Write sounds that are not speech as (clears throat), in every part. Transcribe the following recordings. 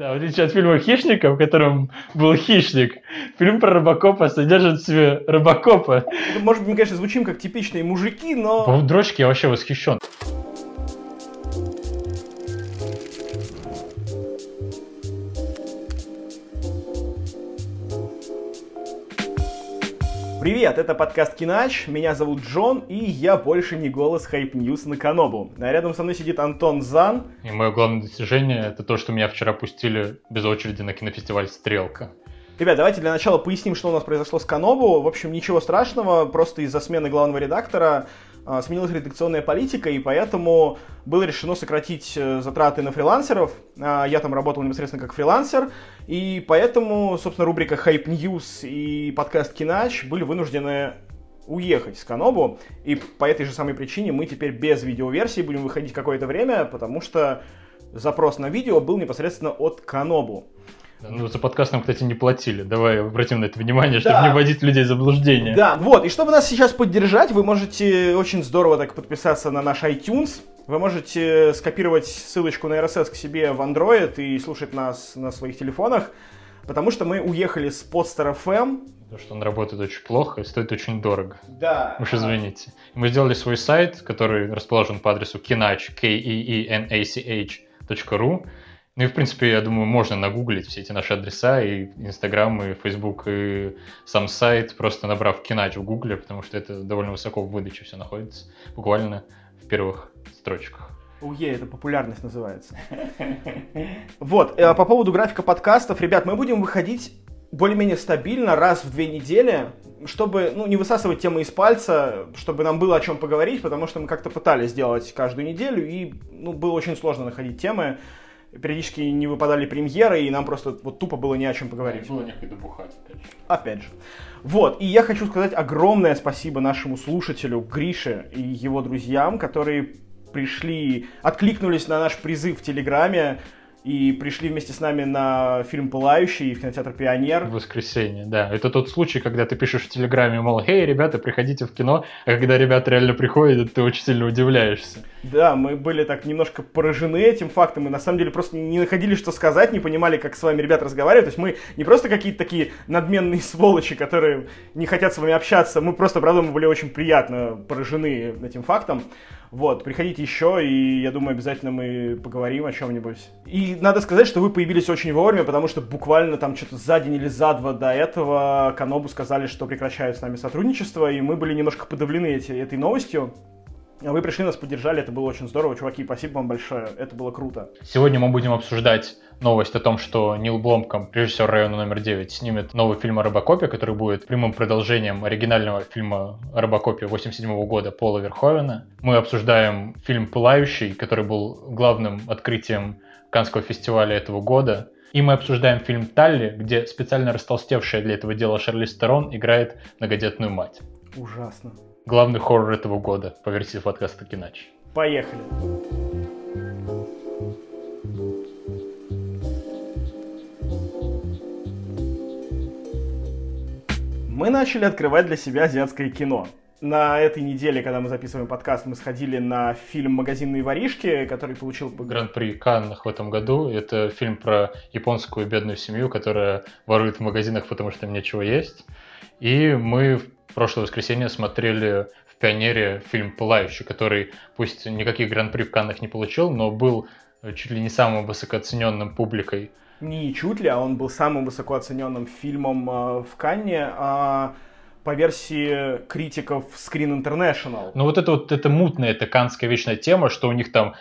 Да, в отличие от фильма «Хищника», в котором был хищник, фильм про Робокопа содержит в себе Робокопа. Может быть, мы, конечно, звучим как типичные мужики, но... По дрочке я вообще восхищен. Привет, это подкаст Кинач, меня зовут Джон, и я больше не голос Hype News на Канобу. А рядом со мной сидит Антон Зан. И мое главное достижение это то, что меня вчера пустили без очереди на кинофестиваль «Стрелка». Ребят, давайте для начала поясним, что у нас произошло с Канобу. В общем, ничего страшного, просто из-за смены главного редактора сменилась редакционная политика, и поэтому было решено сократить э, затраты на фрилансеров. А, я там работал непосредственно как фрилансер, и поэтому, собственно, рубрика Hype News и подкаст Кинач были вынуждены уехать с Канобу, и по этой же самой причине мы теперь без видеоверсии будем выходить какое-то время, потому что запрос на видео был непосредственно от Канобу. Ну, за подкаст нам, кстати, не платили. Давай обратим на это внимание, чтобы да. не вводить людей в заблуждение. Да, вот. И чтобы нас сейчас поддержать, вы можете очень здорово так подписаться на наш iTunes. Вы можете скопировать ссылочку на RSS к себе в Android и слушать нас на своих телефонах, потому что мы уехали с Podster FM. Потому что он работает очень плохо и стоит очень дорого. Да. Уж извините. Мы сделали свой сайт, который расположен по адресу kinach, k e e n a c h .ru ну и, в принципе, я думаю, можно нагуглить все эти наши адреса, и Инстаграм, и Фейсбук, и сам сайт, просто набрав Кинач в Гугле, потому что это довольно высоко в выдаче все находится, буквально в первых строчках. Уе, это популярность называется. Вот, э, по поводу графика подкастов, ребят, мы будем выходить более-менее стабильно раз в две недели, чтобы ну, не высасывать темы из пальца, чтобы нам было о чем поговорить, потому что мы как-то пытались сделать каждую неделю, и ну, было очень сложно находить темы периодически не выпадали премьеры, и нам просто вот тупо было не о чем поговорить. было некогда бухать, опять же. Опять же. Вот, и я хочу сказать огромное спасибо нашему слушателю Грише и его друзьям, которые пришли, откликнулись на наш призыв в Телеграме, и пришли вместе с нами на фильм «Пылающий» в кинотеатр «Пионер». В воскресенье, да. Это тот случай, когда ты пишешь в Телеграме, мол, «Эй, ребята, приходите в кино», а когда ребята реально приходят, ты очень сильно удивляешься. Да, мы были так немножко поражены этим фактом, и на самом деле просто не находили, что сказать, не понимали, как с вами ребята разговаривают. То есть мы не просто какие-то такие надменные (laughs) сволочи, которые не хотят с вами общаться, мы просто, правда, мы были очень приятно поражены этим фактом. Вот, приходите еще, и я думаю, обязательно мы поговорим о чем-нибудь. И надо сказать, что вы появились очень вовремя, потому что буквально там что-то за день или за два до этого Канобу сказали, что прекращают с нами сотрудничество, и мы были немножко подавлены эти, этой новостью. А вы пришли, нас поддержали, это было очень здорово. Чуваки, спасибо вам большое, это было круто. Сегодня мы будем обсуждать новость о том, что Нил Бломком, режиссер района номер 9, снимет новый фильм о Робокопе, который будет прямым продолжением оригинального фильма о Робокопе 87 года Пола Верховена. Мы обсуждаем фильм «Пылающий», который был главным открытием Канского фестиваля этого года. И мы обсуждаем фильм «Талли», где специально растолстевшая для этого дела Шарли Стерон играет многодетную мать. Ужасно главный хоррор этого года по версии подкаста Кинач. Поехали. Мы начали открывать для себя азиатское кино. На этой неделе, когда мы записываем подкаст, мы сходили на фильм «Магазинные воришки», который получил... Гран-при Каннах в этом году. Это фильм про японскую бедную семью, которая ворует в магазинах, потому что им нечего есть. И мы прошлое воскресенье смотрели в «Пионере» фильм «Пылающий», который пусть никаких гран-при в Каннах не получил, но был чуть ли не самым высокооцененным публикой. Не чуть ли, а он был самым высокооцененным фильмом э, в Канне. А по версии критиков Screen International. Ну вот это вот это мутная, это канская вечная тема, что у них там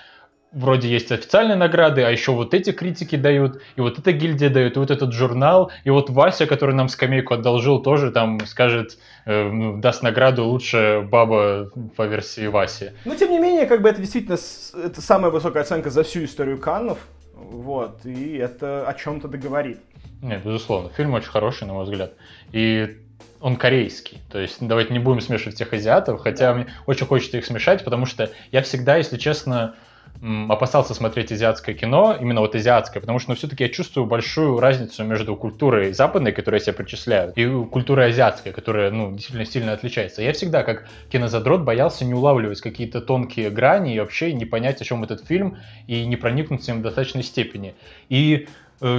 вроде есть официальные награды, а еще вот эти критики дают, и вот эта гильдия дает, и вот этот журнал, и вот Вася, который нам скамейку одолжил, тоже там скажет, э, ну, даст награду лучшая баба по версии Васи. Но тем не менее, как бы это действительно это самая высокая оценка за всю историю Каннов, вот, и это о чем-то договорит. Нет, безусловно, фильм очень хороший, на мой взгляд, и он корейский. То есть давайте не будем смешивать всех азиатов, хотя мне очень хочется их смешать, потому что я всегда, если честно, опасался смотреть азиатское кино, именно вот азиатское, потому что ну, все-таки я чувствую большую разницу между культурой западной, которую я себя причисляю, и культурой азиатской, которая ну, действительно сильно отличается. Я всегда, как кинозадрот, боялся не улавливать какие-то тонкие грани и вообще не понять, о чем этот фильм, и не проникнуться им в достаточной степени. И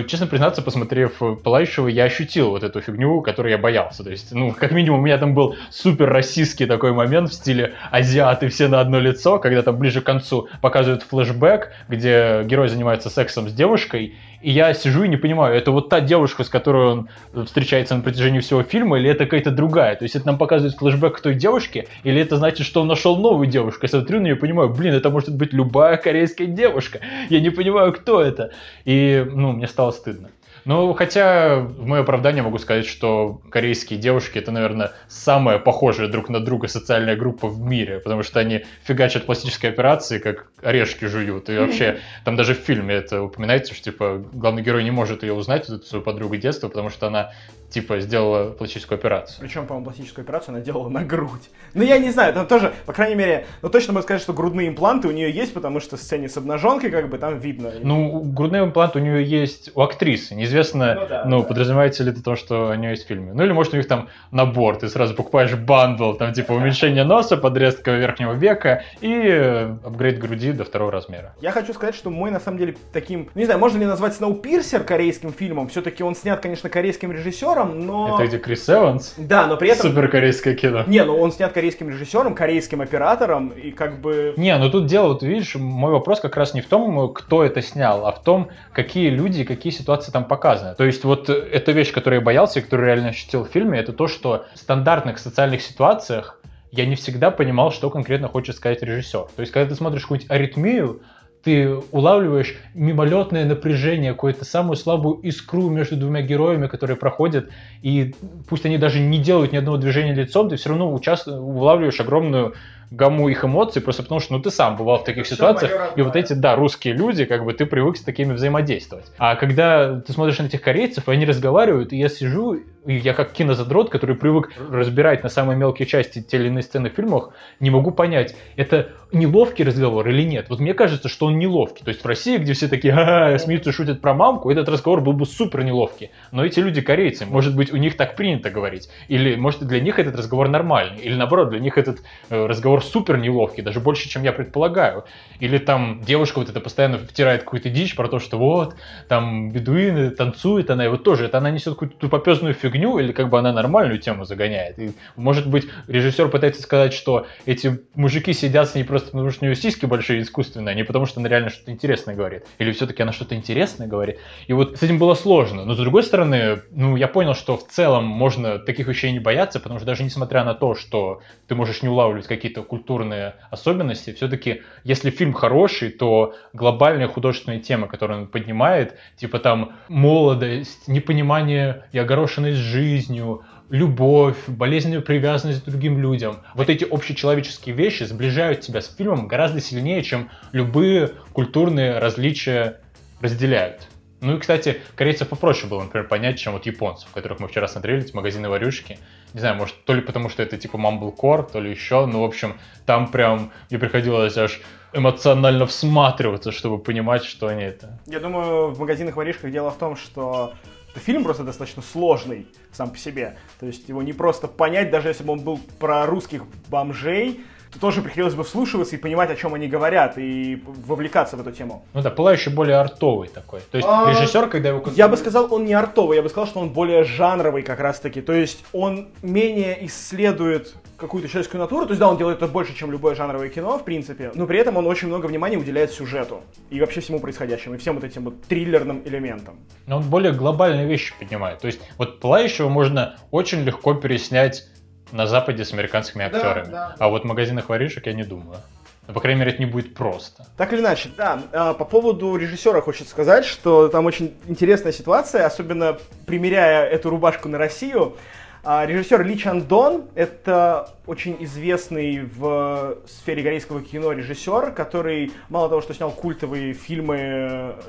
честно признаться, посмотрев э, «Пылающего», я ощутил вот эту фигню, которую я боялся. То есть, ну, как минимум, у меня там был супер расистский такой момент в стиле азиаты все на одно лицо, когда там ближе к концу показывают флешбэк, где герой занимается сексом с девушкой, и я сижу и не понимаю, это вот та девушка, с которой он встречается на протяжении всего фильма, или это какая-то другая? То есть это нам показывает флешбэк к той девушке, или это значит, что он нашел новую девушку? Я смотрю на нее и понимаю, блин, это может быть любая корейская девушка. Я не понимаю, кто это. И, ну, мне стало стыдно. Ну, хотя в мое оправдание могу сказать, что корейские девушки это, наверное, самая похожая друг на друга социальная группа в мире, потому что они фигачат пластические операции, как орешки жуют. И вообще, там даже в фильме это упоминается, что типа главный герой не может ее узнать, эту свою подругу детства, потому что она типа, сделала пластическую операцию. Причем, по-моему, пластическую операцию она делала на грудь. Ну, я не знаю, там тоже, по крайней мере, ну, точно могу сказать, что грудные импланты у нее есть, потому что в сцене с обнаженкой, как бы, там видно. Ну, грудные импланты у нее есть у актрисы. Неизвестно, ну, да, ну да. подразумевается ли это то, что у нее есть в фильме. Ну, или, может, у них там набор, ты сразу покупаешь bundle, там, типа, уменьшение носа, подрезка верхнего века и апгрейд груди до второго размера. Я хочу сказать, что мой, на самом деле, таким, не знаю, можно ли назвать Snowpiercer корейским фильмом? Все-таки он снят, конечно, корейским режиссером, режиссером, но... Это где Крис Эванс? Да, но при этом... Супер корейское кино. Не, ну он снят корейским режиссером, корейским оператором, и как бы... Не, ну тут дело, вот видишь, мой вопрос как раз не в том, кто это снял, а в том, какие люди, какие ситуации там показаны. То есть вот эта вещь, которую я боялся и которую реально ощутил в фильме, это то, что в стандартных социальных ситуациях я не всегда понимал, что конкретно хочет сказать режиссер. То есть, когда ты смотришь какую-нибудь аритмию, ты улавливаешь мимолетное напряжение, какую-то самую слабую искру между двумя героями, которые проходят, и пусть они даже не делают ни одного движения лицом, ты все равно участвуешь, улавливаешь огромную гамму их эмоций, просто потому что ну, ты сам бывал в таких Все ситуациях, и вот эти, да, русские люди, как бы ты привык с такими взаимодействовать. А когда ты смотришь на этих корейцев, и они разговаривают, и я сижу, я как кинозадрот, который привык разбирать на самые мелкие части те или иные сцены в фильмах, не могу понять, это неловкий разговор или нет. Вот мне кажется, что он неловкий. То есть в России, где все такие ха смеются, шутят про мамку, этот разговор был бы супер неловкий. Но эти люди корейцы, может быть, у них так принято говорить. Или, может, для них этот разговор нормальный. Или, наоборот, для них этот э, разговор супер неловкий, даже больше, чем я предполагаю. Или там девушка вот это постоянно втирает какую-то дичь про то, что вот, там бедуины танцует, она вот тоже, это она несет какую-то тупопезную фигню, или как бы она нормальную тему загоняет. И, может быть, режиссер пытается сказать, что эти мужики сидят с ней просто потому, что у нее сиськи большие искусственные, а не потому, что она реально что-то интересное говорит. Или все-таки она что-то интересное говорит. И вот с этим было сложно. Но с другой стороны, ну, я понял, что в целом можно таких вещей не бояться, потому что даже несмотря на то, что ты можешь не улавливать какие-то культурные особенности, все-таки, если фильм хороший, то глобальные художественные темы, которые он поднимает, типа там молодость, непонимание и огорошенность жизнью, любовь, болезненную привязанность к другим людям. Вот эти общечеловеческие вещи сближают тебя с фильмом гораздо сильнее, чем любые культурные различия разделяют. Ну и, кстати, корейцев попроще было, например, понять, чем вот японцев, которых мы вчера смотрели, эти магазины варюшки. Не знаю, может, то ли потому, что это типа Mumblecore, то ли еще, но, в общем, там прям мне приходилось аж эмоционально всматриваться, чтобы понимать, что они это. Я думаю, в магазинах воришках дело в том, что фильм просто достаточно сложный сам по себе. То есть его не просто понять, даже если бы он был про русских бомжей, то тоже приходилось бы вслушиваться и понимать, о чем они говорят, и вовлекаться в эту тему. Ну да, пылающий более артовый такой. То есть а... режиссер, когда его... Я бы сказал, он не артовый, я бы сказал, что он более жанровый как раз-таки. То есть он менее исследует какую-то человеческую натуру. То есть, да, он делает это больше, чем любое жанровое кино, в принципе, но при этом он очень много внимания уделяет сюжету и вообще всему происходящему, и всем вот этим вот триллерным элементам. Но он более глобальные вещи поднимает. То есть, вот Пылающего можно очень легко переснять на Западе с американскими актерами. Да, да. А вот в магазинах воришек я не думаю. Но, по крайней мере, это не будет просто. Так или иначе, да. А, по поводу режиссера хочется сказать, что там очень интересная ситуация, особенно примеряя эту рубашку на Россию. А, режиссер Ли Чан Дон — это очень известный в сфере корейского кино режиссер, который мало того, что снял культовые фильмы,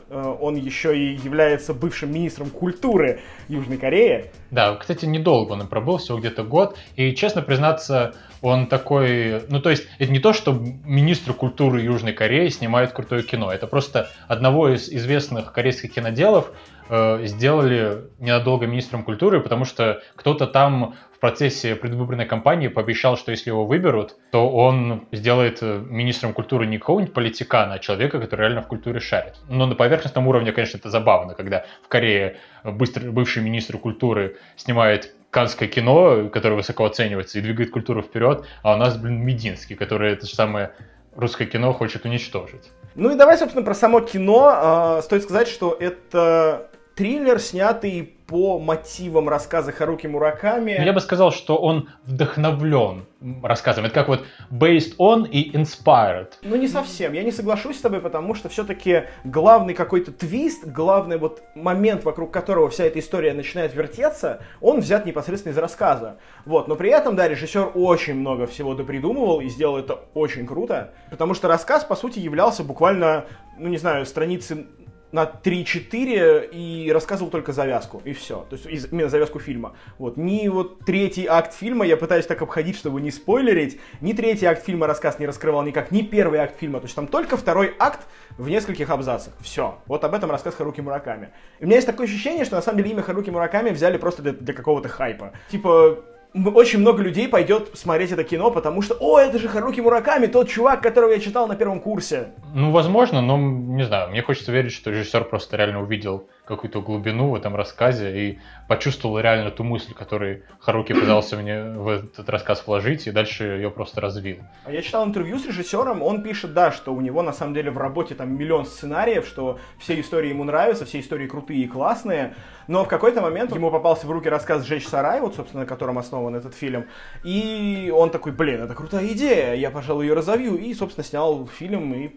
э, он еще и является бывшим министром культуры Южной Кореи. Да, кстати, недолго он пробыл, всего где-то год. И, честно признаться, он такой... Ну, то есть, это не то, что министр культуры Южной Кореи снимает крутое кино. Это просто одного из известных корейских киноделов э, сделали ненадолго министром культуры, потому что кто-то там в процессе предвыборной кампании пообещал, что если его выберут, то он сделает э, министром культуры не какого-нибудь политикана, а человека, который реально в культуре шарит. Но на поверхностном уровне, конечно, это забавно, когда в Корее быстро, бывший министр культуры снимает канское кино, которое высоко оценивается и двигает культуру вперед, а у нас, блин, Мединский, который это же самое русское кино хочет уничтожить. Ну и давай, собственно, про само кино. Э, стоит сказать, что это триллер, снятый по мотивам рассказа Харуки Мураками. Я бы сказал, что он вдохновлен рассказом. Это как вот based on и inspired. Ну, не совсем. Я не соглашусь с тобой, потому что все-таки главный какой-то твист, главный вот момент, вокруг которого вся эта история начинает вертеться, он взят непосредственно из рассказа. Вот. Но при этом, да, режиссер очень много всего допридумывал и сделал это очень круто, потому что рассказ, по сути, являлся буквально, ну, не знаю, страницы на 3-4 и рассказывал только завязку, и все. То есть именно завязку фильма. Вот. Ни вот третий акт фильма я пытаюсь так обходить, чтобы не спойлерить, ни третий акт фильма рассказ не раскрывал никак, ни первый акт фильма. То есть там только второй акт в нескольких абзацах. Все. Вот об этом рассказ Харуки Мураками. И у меня есть такое ощущение, что на самом деле имя Харуки Мураками взяли просто для, для какого-то хайпа. Типа, очень много людей пойдет смотреть это кино, потому что, о, это же Харуки Мураками, тот чувак, которого я читал на первом курсе. Ну, возможно, но, не знаю, мне хочется верить, что режиссер просто реально увидел какую-то глубину в этом рассказе и почувствовал реально ту мысль, которую Харуки пытался мне в этот рассказ вложить, и дальше ее просто развил. А я читал интервью с режиссером, он пишет, да, что у него на самом деле в работе там миллион сценариев, что все истории ему нравятся, все истории крутые и классные, но в какой-то момент ему попался в руки рассказ «Жечь сарай», вот, собственно, на котором основан этот фильм, и он такой, блин, это крутая идея, я, пожалуй, ее разовью, и, собственно, снял фильм и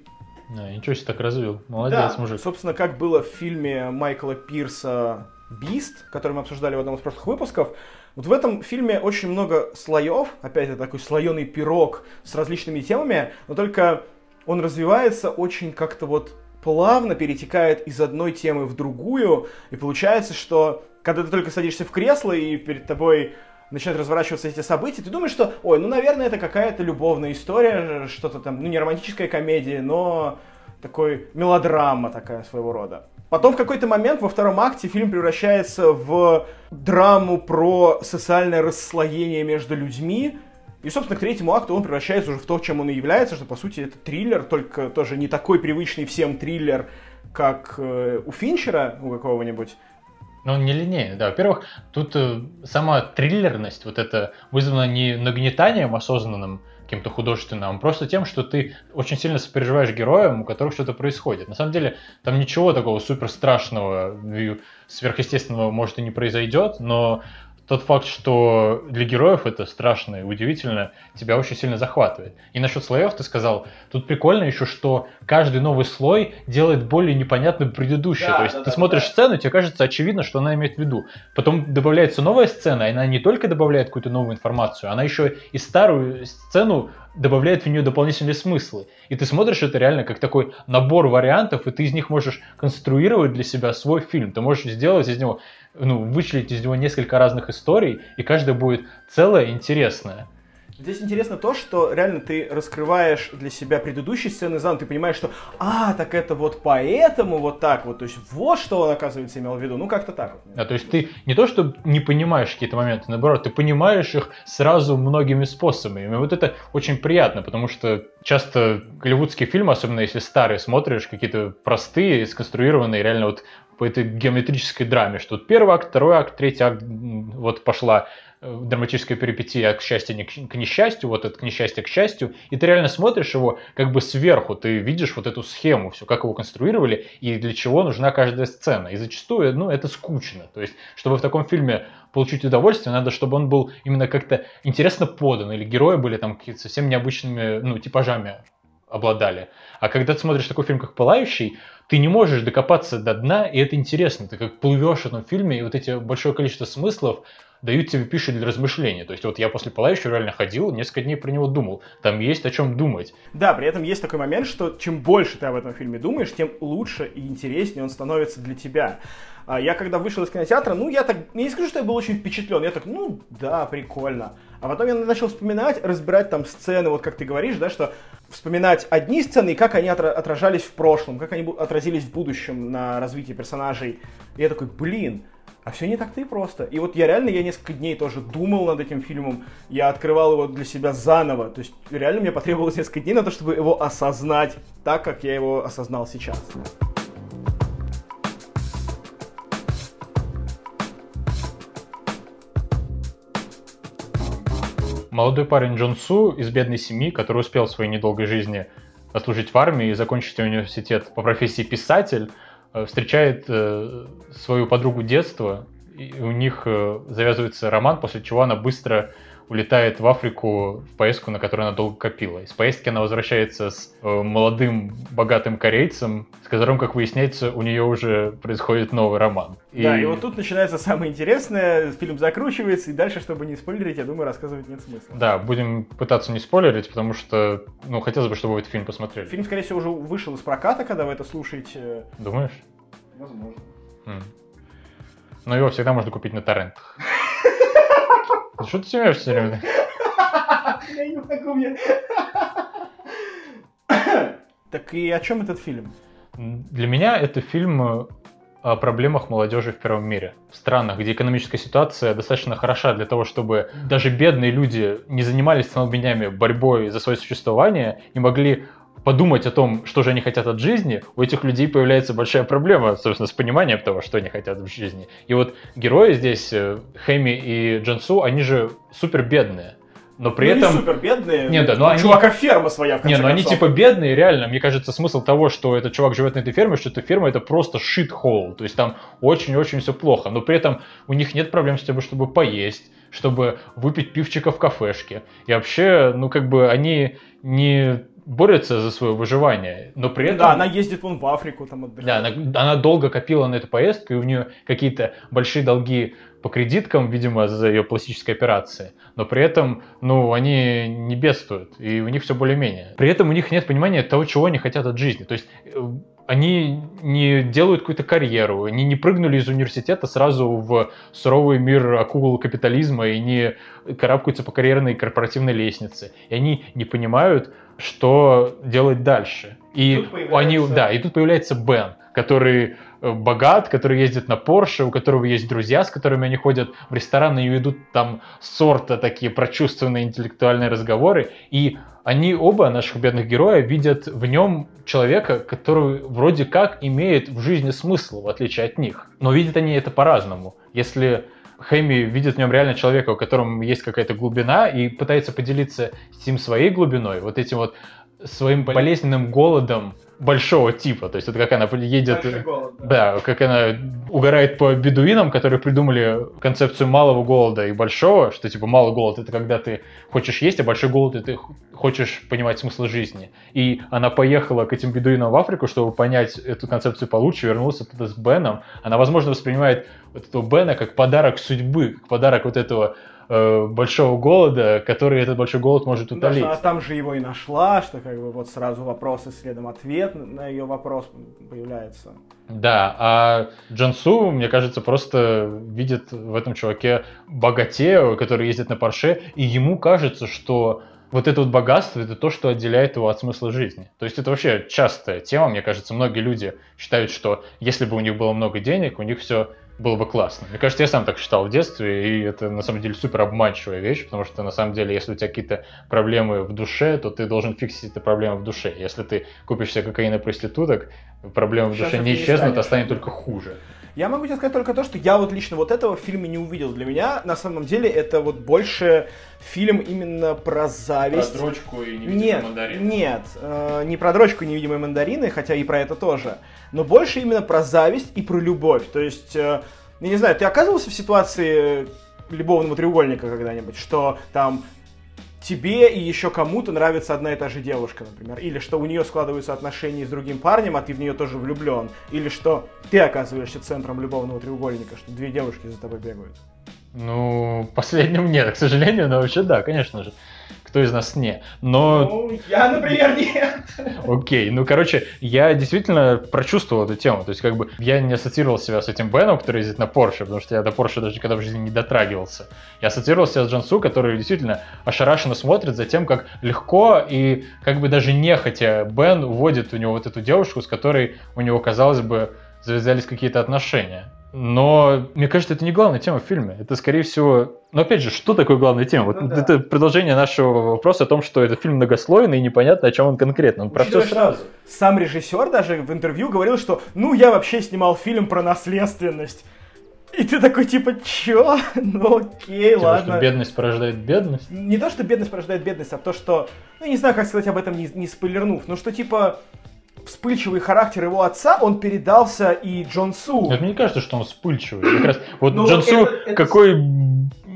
да, ничего себе так развил. Молодец, да, мужик. Собственно, как было в фильме Майкла Пирса «Бист», который мы обсуждали в одном из прошлых выпусков, вот в этом фильме очень много слоев, опять это такой слоеный пирог с различными темами, но только он развивается очень как-то вот плавно, перетекает из одной темы в другую, и получается, что когда ты только садишься в кресло и перед тобой начинают разворачиваться эти события, ты думаешь, что, ой, ну, наверное, это какая-то любовная история, что-то там, ну, не романтическая комедия, но такой мелодрама такая своего рода. Потом в какой-то момент во втором акте фильм превращается в драму про социальное расслоение между людьми, и, собственно, к третьему акту он превращается уже в то, чем он и является, что, по сути, это триллер, только тоже не такой привычный всем триллер, как э, у Финчера, у какого-нибудь, но он не линейный, да. Во-первых, тут э, сама триллерность, вот это вызвана не нагнетанием осознанным, каким-то художественным, а просто тем, что ты очень сильно сопереживаешь героям, у которых что-то происходит. На самом деле, там ничего такого супер страшного, сверхъестественного может и не произойдет, но тот факт, что для героев это страшно и удивительно, тебя очень сильно захватывает. И насчет слоев ты сказал, тут прикольно еще, что каждый новый слой делает более непонятным предыдущий. Да, То есть да, ты да, смотришь да. сцену, тебе кажется очевидно, что она имеет в виду. Потом добавляется новая сцена, и она не только добавляет какую-то новую информацию, она еще и старую сцену добавляет в нее дополнительные смыслы. И ты смотришь это реально как такой набор вариантов, и ты из них можешь конструировать для себя свой фильм. Ты можешь сделать из него ну, вычленить из него несколько разных историй, и каждая будет целая интересная. Здесь интересно то, что реально ты раскрываешь для себя предыдущие сцены заново, ты понимаешь, что а, так это вот поэтому вот так вот, то есть вот что он, оказывается, имел в виду, ну как-то так вот. Да, то есть ты не то, что не понимаешь какие-то моменты, наоборот, ты понимаешь их сразу многими способами, и вот это очень приятно, потому что часто голливудские фильмы, особенно если старые смотришь, какие-то простые, сконструированные, реально вот по этой геометрической драме, что вот первый акт, второй акт, третий акт, вот пошла э, драматическая перипетия к счастью, не к, к несчастью, вот это к несчастью, к счастью, и ты реально смотришь его как бы сверху, ты видишь вот эту схему, все, как его конструировали и для чего нужна каждая сцена. И зачастую, ну, это скучно. То есть, чтобы в таком фильме получить удовольствие, надо, чтобы он был именно как-то интересно подан, или герои были там какие-то совсем необычными, ну, типажами обладали. А когда ты смотришь такой фильм, как «Пылающий», ты не можешь докопаться до дна, и это интересно. Ты как плывешь в этом фильме, и вот эти большое количество смыслов дают тебе пищу для размышления. То есть вот я после «Пылающего» реально ходил, несколько дней про него думал. Там есть о чем думать. Да, при этом есть такой момент, что чем больше ты об этом фильме думаешь, тем лучше и интереснее он становится для тебя. А я когда вышел из кинотеатра, ну, я так, я не скажу, что я был очень впечатлен. Я так, ну, да, прикольно. А потом я начал вспоминать, разбирать там сцены, вот как ты говоришь, да, что вспоминать одни сцены и как они отражались в прошлом, как они отразились в будущем на развитии персонажей. И я такой, блин, а все не так-то и просто. И вот я реально, я несколько дней тоже думал над этим фильмом, я открывал его для себя заново. То есть реально мне потребовалось несколько дней на то, чтобы его осознать так, как я его осознал сейчас. Молодой парень Джон Су из бедной семьи, который успел в своей недолгой жизни отслужить в армии и закончить университет по профессии писатель, э, встречает э, свою подругу детства, и у них э, завязывается роман, после чего она быстро улетает в Африку в поездку, на которую она долго копила. Из поездки она возвращается с э, молодым, богатым корейцем, с которым, как выясняется, у нее уже происходит новый роман. И... Да, и вот тут начинается самое интересное, фильм закручивается, и дальше, чтобы не спойлерить, я думаю, рассказывать нет смысла. Да, будем пытаться не спойлерить, потому что, ну, хотелось бы, чтобы вы этот фильм посмотрели. Фильм, скорее всего, уже вышел из проката, когда вы это слушаете. Думаешь? Возможно. Хм. Но его всегда можно купить на торрентах. (laughs) Что ты смеешься время? (laughs) Я не могу, мне... Так и о чем этот фильм? Для меня это фильм о проблемах молодежи в первом мире. В странах, где экономическая ситуация достаточно хороша для того, чтобы даже бедные люди не занимались столбнями борьбой за свое существование и могли подумать о том, что же они хотят от жизни, у этих людей появляется большая проблема, собственно, с пониманием того, что они хотят в жизни. И вот герои здесь, э, Хэми и Джансу, они же супер бедные. Но при ну, этом... Не супер бедные. Нет, да, но они... чувака ферма своя, в Не, но они типа бедные, реально. Мне кажется, смысл того, что этот чувак живет на этой ферме, что эта ферма это просто shit-hole. То есть там очень-очень все плохо. Но при этом у них нет проблем с тем, чтобы поесть, чтобы выпить пивчика в кафешке. И вообще, ну как бы они не борется за свое выживание, но при этом... Да, она ездит вон в Африку там отдыхать. Да, она, она долго копила на эту поездку, и у нее какие-то большие долги по кредиткам, видимо, за ее пластической операции. Но при этом, ну, они не бедствуют, и у них все более-менее. При этом у них нет понимания того, чего они хотят от жизни. То есть э, они не делают какую-то карьеру, они не прыгнули из университета сразу в суровый мир акул капитализма и не карабкаются по карьерной корпоративной лестнице. И они не понимают, что делать дальше. И они, да, и тут появляется Бен, который э, богат, который ездит на Порше, у которого есть друзья, с которыми они ходят в рестораны и ведут там сорта такие прочувственные интеллектуальные разговоры. И они оба, наших бедных героя, видят в нем человека, который вроде как имеет в жизни смысл, в отличие от них. Но видят они это по-разному. Если Хэми видит в нем реально человека, у которого есть какая-то глубина, и пытается поделиться с ним своей глубиной, вот этим вот своим болезненным голодом большого типа. То есть это как она едет... Голод, да. да, как она угорает по бедуинам, которые придумали концепцию малого голода и большого, что типа малый голод это когда ты хочешь есть, а большой голод это ты хочешь понимать смысл жизни. И она поехала к этим бедуинам в Африку, чтобы понять эту концепцию получше, вернулась оттуда с Беном. Она, возможно, воспринимает вот этого Бена как подарок судьбы, как подарок вот этого э, большого голода, который этот большой голод может утолить. Да, а там же его и нашла, что как бы вот сразу вопрос и следом ответ на ее вопрос появляется. Да, а Джансу, мне кажется, просто видит в этом чуваке богатея, который ездит на Порше, и ему кажется, что вот это вот богатство, это то, что отделяет его от смысла жизни. То есть это вообще частая тема, мне кажется, многие люди считают, что если бы у них было много денег, у них все было бы классно. Мне кажется, я сам так считал в детстве, и это на самом деле супер обманчивая вещь, потому что на самом деле, если у тебя какие-то проблемы в душе, то ты должен фиксить эти проблемы в душе. Если ты купишь себе кокаин и проституток, проблемы в душе не исчезнут, а станет только хуже. Я могу тебе сказать только то, что я вот лично вот этого в фильме не увидел. Для меня, на самом деле, это вот больше фильм именно про зависть. Про дрочку и невидимые нет, мандарины. Нет, э, не про дрочку и невидимые мандарины, хотя и про это тоже. Но больше именно про зависть и про любовь. То есть, э, я не знаю, ты оказывался в ситуации любовного треугольника когда-нибудь, что там тебе и еще кому-то нравится одна и та же девушка, например, или что у нее складываются отношения с другим парнем, а ты в нее тоже влюблен, или что ты оказываешься центром любовного треугольника, что две девушки за тобой бегают. Ну, (laughs) последним нет, к сожалению, но вообще да, конечно же. Кто из нас не. Но... Ну, я, например, нет. Окей, ну, короче, я действительно прочувствовал эту тему. То есть, как бы, я не ассоциировал себя с этим Беном, который ездит на Порше, потому что я до Порше даже никогда в жизни не дотрагивался. Я ассоциировал себя с Джансу, который действительно ошарашенно смотрит за тем, как легко и как бы даже нехотя Бен уводит у него вот эту девушку, с которой у него, казалось бы, завязались какие-то отношения. Но мне кажется, это не главная тема в фильме. Это, скорее всего... Но опять же, что такое главная тема? Вот Ну да. это продолжение нашего вопроса о том, что этот фильм многослойный и непонятно, о чем он конкретно. Он про все сразу. Сам режиссер даже в интервью говорил, что ну я вообще снимал фильм про наследственность. И ты такой типа, чё? Ну окей, Типа, ладно. что бедность порождает бедность. Не то, что бедность порождает бедность, а то, что... Ну, не знаю, как сказать об этом, не, не спойлернув. Но что, типа, вспыльчивый характер его отца, он передался и Джонсу. Вот мне не кажется, что он вспыльчивый. Как раз вот Ну, это- это- какой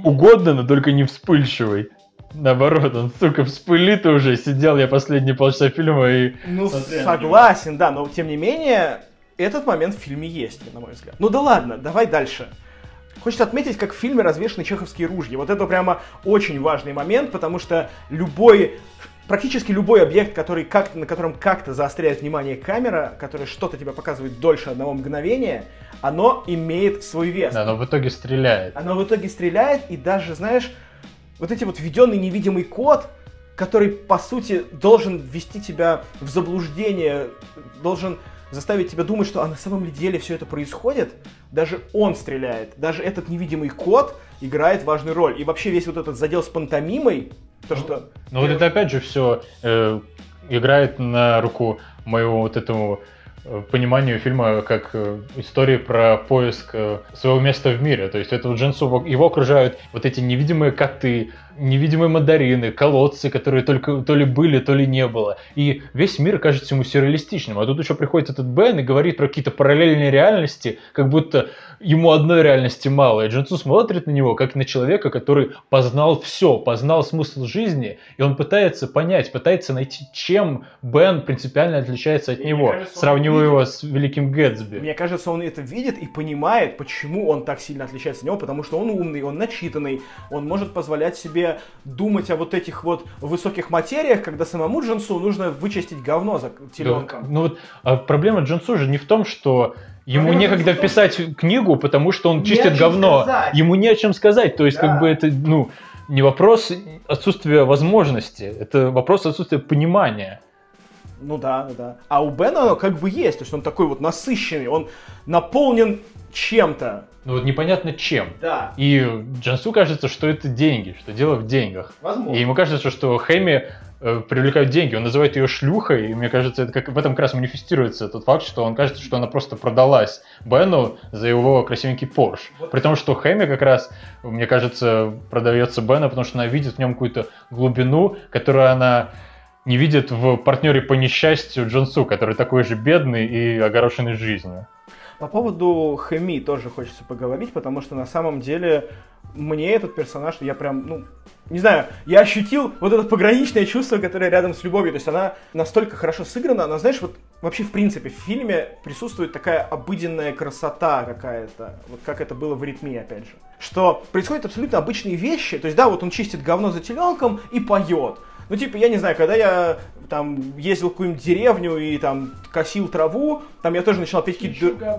угодно, но только не вспыльчивый. Наоборот, он, сука, вспылит уже. Сидел я последние полчаса фильма и... Ну, согласен, да, но тем не менее, этот момент в фильме есть, на мой взгляд. Ну да ладно, давай дальше. Хочется отметить, как в фильме развешаны чеховские ружья. Вот это прямо очень важный момент, потому что любой, практически любой объект, который как на котором как-то заостряет внимание камера, который что-то тебе показывает дольше одного мгновения, оно имеет свой вес. Да, но в итоге стреляет. Оно в итоге стреляет, и даже, знаешь, вот эти вот введенный невидимый код, который, по сути, должен ввести тебя в заблуждение, должен заставить тебя думать, что а на самом ли деле все это происходит, даже он стреляет. Даже этот невидимый код играет важную роль. И вообще весь вот этот задел с пантомимой, то, что... Ну вот это опять же все играет на руку моему вот этому э, пониманию фильма как э, истории про поиск э, своего места в мире. То есть это вот Джинсу, его окружают вот эти невидимые коты, невидимые мандарины, колодцы, которые только то ли были, то ли не было. И весь мир кажется ему сюрреалистичным. А тут еще приходит этот Бен и говорит про какие-то параллельные реальности, как будто ему одной реальности мало. И Джинсу смотрит на него, как на человека, который познал все, познал смысл жизни, и он пытается понять, пытается найти, чем Бен принципиально отличается от Мне него, кажется, сравнивая его с Великим Гэтсби. Мне кажется, он это видит и понимает, почему он так сильно отличается от него, потому что он умный, он начитанный, он может позволять себе думать о вот этих вот высоких материях, когда самому Джинсу нужно вычистить говно за теленком. Ну вот а проблема Джинсу же не в том, что ему Проблема некогда том, писать книгу, потому что он чистит говно. сказать. Ему не о чем сказать. То есть, Да. как бы это, ну, не вопрос отсутствия возможности, это вопрос отсутствия понимания. Ну да, да, да. А у Бена оно как бы есть, то есть он такой вот насыщенный, он наполнен чем-то. Ну вот непонятно чем. Да. И Джансу кажется, что это деньги, что дело в деньгах. Возможно. И ему кажется, что Хэми э, привлекают деньги. Он называет ее шлюхой, и мне кажется, это как в этом как раз манифестируется тот факт, что он кажется, что она просто продалась Бену за его красивенький Порш. Вот. При том, что Хэми как раз, мне кажется, продается Бена, потому что она видит в нем какую-то глубину, которую она не видит в партнере по несчастью Джонсу, который такой же бедный и огорошенный жизнью. По поводу Хэми тоже хочется поговорить, потому что на самом деле мне этот персонаж, я прям, ну, не знаю, я ощутил вот это пограничное чувство, которое рядом с любовью. То есть она настолько хорошо сыграна, она, знаешь, вот вообще в принципе в фильме присутствует такая обыденная красота какая-то, вот как это было в ритме, опять же. Что происходят абсолютно обычные вещи, то есть да, вот он чистит говно за теленком и поет. Ну, типа, я не знаю, когда я там ездил в какую-нибудь деревню и там косил траву, там я тоже начинал петь какие-то...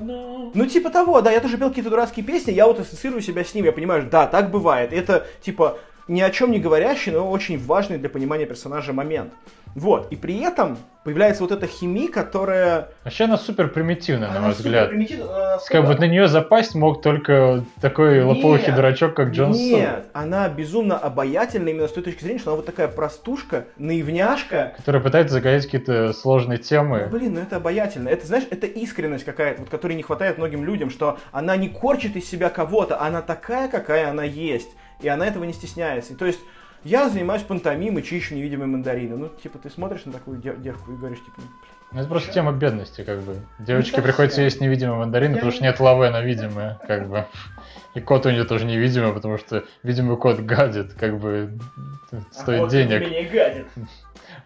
Ну, типа того, да, я тоже пел какие-то дурацкие песни, я вот ассоциирую себя с ними, я понимаю, да, так бывает. Это, типа, ни о чем не говорящий, но очень важный для понимания персонажа момент. Вот, и при этом появляется вот эта химия, которая... Вообще она супер примитивная, на мой взгляд. примитивна, Как бы на нее запасть мог только такой Нет. лопоухий дурачок, как Джон. Нет, она безумно обаятельна именно с той точки зрения, что она вот такая простушка, наивняшка, Который пытается загадать какие-то сложные Ну, темы. блин, ну это обаятельно. Это, знаешь, это искренность какая-то, вот, которой не хватает многим людям, что она не корчит из себя кого-то, она такая, какая она есть. И она этого не стесняется. И, то есть, я занимаюсь пантомимой, чищу невидимые мандарины. Ну, типа, ты смотришь на такую дев- девку и говоришь, типа, Ну, это просто тема бедности, как бы. Девочке приходится есть невидимые мандарины, Я потому что не- нет лавы, она видимая, как бы. И кот у нее тоже невидимый, потому что видимый кот гадит, как бы стоит денег. гадит.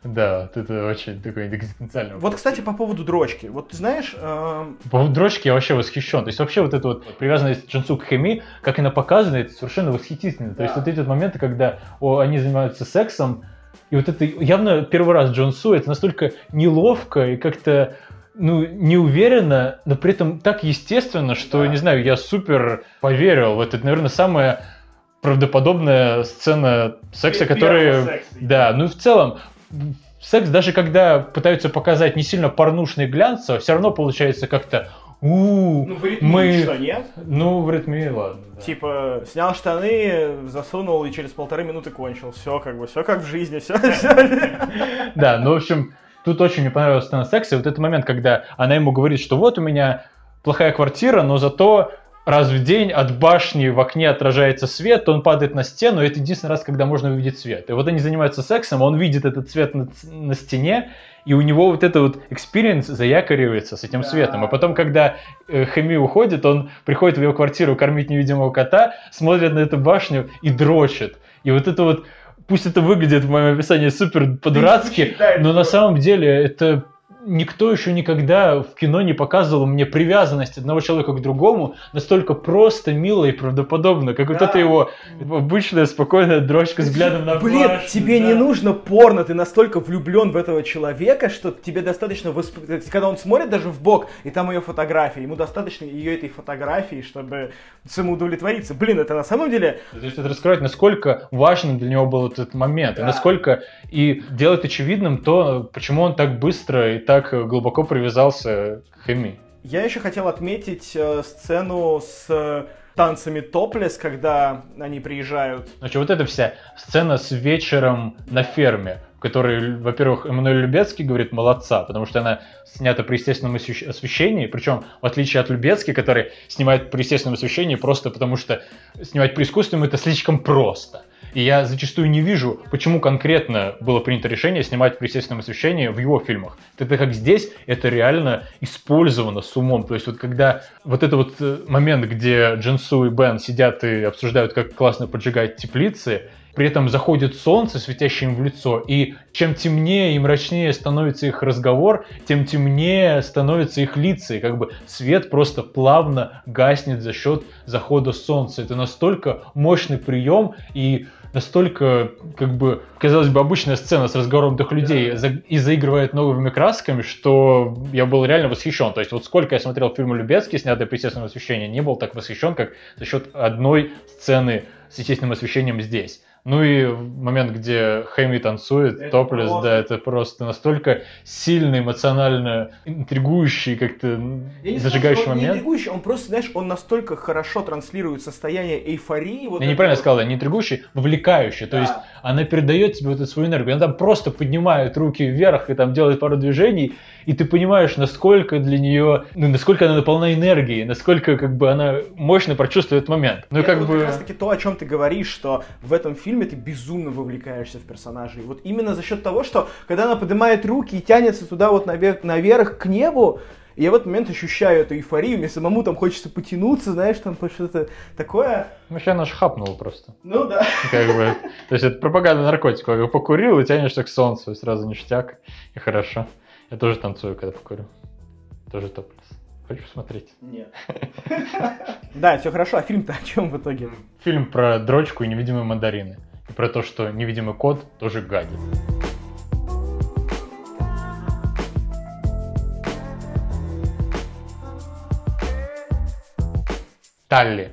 Да, вот это очень такой экзистенциальный Вот, вопрос. кстати, по поводу дрочки. Вот ты знаешь, эм, По поводу дрочки я вообще восхищен. То есть вообще вот эта вот привязанность Джинсу к Хэми, как она показана, это совершенно восхитительно. То есть Да. вот эти вот моменты, когда о, они занимаются сексом, И вот это явно первый раз Джон Су, это настолько неловко и как-то ну, неуверенно, но при этом так естественно, что, да. не знаю, я супер поверил в это. Наверное, самая правдоподобная сцена секса. Секса. Да, ну и в целом, секс, даже когда пытаются показать не сильно порнушный глянцево, все равно получается как-то у ну, в ритме мы... что, нет? Ну, в ритме, ладно. Да. Типа, снял штаны, засунул и через полторы минуты кончил. Все как бы, все как в жизни, все. (laughs) Да, ну, в общем, тут очень мне понравилась сцена секса. И вот этот момент, когда она ему говорит, что вот у меня плохая квартира, но зато раз в день от башни в окне отражается свет, то он падает на стену, и это единственный раз, когда можно увидеть свет. И вот они занимаются сексом, он видит этот свет на, на стене, и у него вот это вот experience заякоривается с этим да. светом. А потом, когда э, Хэми уходит, он приходит в его квартиру кормить невидимого кота, смотрит на эту башню и дрочит. И вот это вот, пусть это выглядит в моем описании супер по-дурацки, но на самом деле это никто еще никогда в кино не показывал мне привязанность одного человека к другому настолько просто, мило и правдоподобно, как да. вот это его обычная спокойная дрочка с взглядом на Блин, башню, тебе да. не нужно порно, ты настолько влюблен в этого человека, что тебе достаточно, восп... когда он смотрит даже в бок, и там ее фотография, ему достаточно ее этой фотографии, чтобы самоудовлетвориться. Блин, это на самом деле... То есть это раскрывает, насколько важным для него был этот момент, да. и насколько и делает очевидным то, почему он так быстро и так так глубоко привязался к Хэми. Я еще хотел отметить э, сцену с э, танцами топлес, когда они приезжают. Значит, вот эта вся сцена с вечером на ферме, которой, во-первых, Эммануэль Любецкий говорит молодца, потому что она снята при естественном освещении, причем в отличие от Любецки, который снимает при естественном освещении просто потому, что снимать при искусственном это слишком просто. И я зачастую не вижу, почему конкретно было принято решение снимать при естественном освещении в его фильмах. Это как здесь, это реально использовано с умом. То есть вот когда вот этот вот э, момент, где Джинсу и Бен сидят и обсуждают, как классно поджигать теплицы, при этом заходит солнце, светящее им в лицо, и чем темнее и мрачнее становится их разговор, тем темнее становятся их лица, и как бы свет просто плавно гаснет за счет захода солнца. Это настолько мощный прием, и настолько, как бы, казалось бы, обычная сцена с разговором двух людей за, и заигрывает новыми красками, что я был реально восхищен. То есть вот сколько я смотрел фильмы Любецкий, снятые при естественном освещении, не был так восхищен, как за счет одной сцены с естественным освещением здесь. Ну и момент, где Хэми танцует, это топлес, просто... да, это просто настолько сильно эмоционально интригующий, как-то зажигающий знаю, момент. Не интригующий, он просто, знаешь, он настолько хорошо транслирует состояние эйфории. Вот Я неправильно вот. сказал, да, не интригующий, вовлекающий. Да. То есть она передает тебе вот эту свою энергию. Она там просто поднимает руки вверх и там делает пару движений, и ты понимаешь, насколько для нее, ну, насколько она наполна энергией, насколько как бы она мощно прочувствует момент. Ну, это как вот бы... как раз таки то, о чем ты говоришь, что в этом фильме ты безумно вовлекаешься в персонажей. Вот именно за счет того, что когда она поднимает руки и тянется туда вот наверх, наверх к небу, я в этот момент ощущаю эту эйфорию, мне самому там хочется потянуться, знаешь, там что-то такое. Ну, сейчас наш хапнул просто. Ну да. Как бы, то есть это пропаганда наркотиков. Покурил и тянешься к солнцу, и сразу ништяк, и хорошо. Я тоже танцую, когда покурю. Тоже топлес. Хочешь посмотреть? Нет. (laughs) Да, все хорошо, а фильм-то о чем в итоге? Фильм про дрочку и невидимые мандарины. И про то, что невидимый кот тоже гадит. Талли.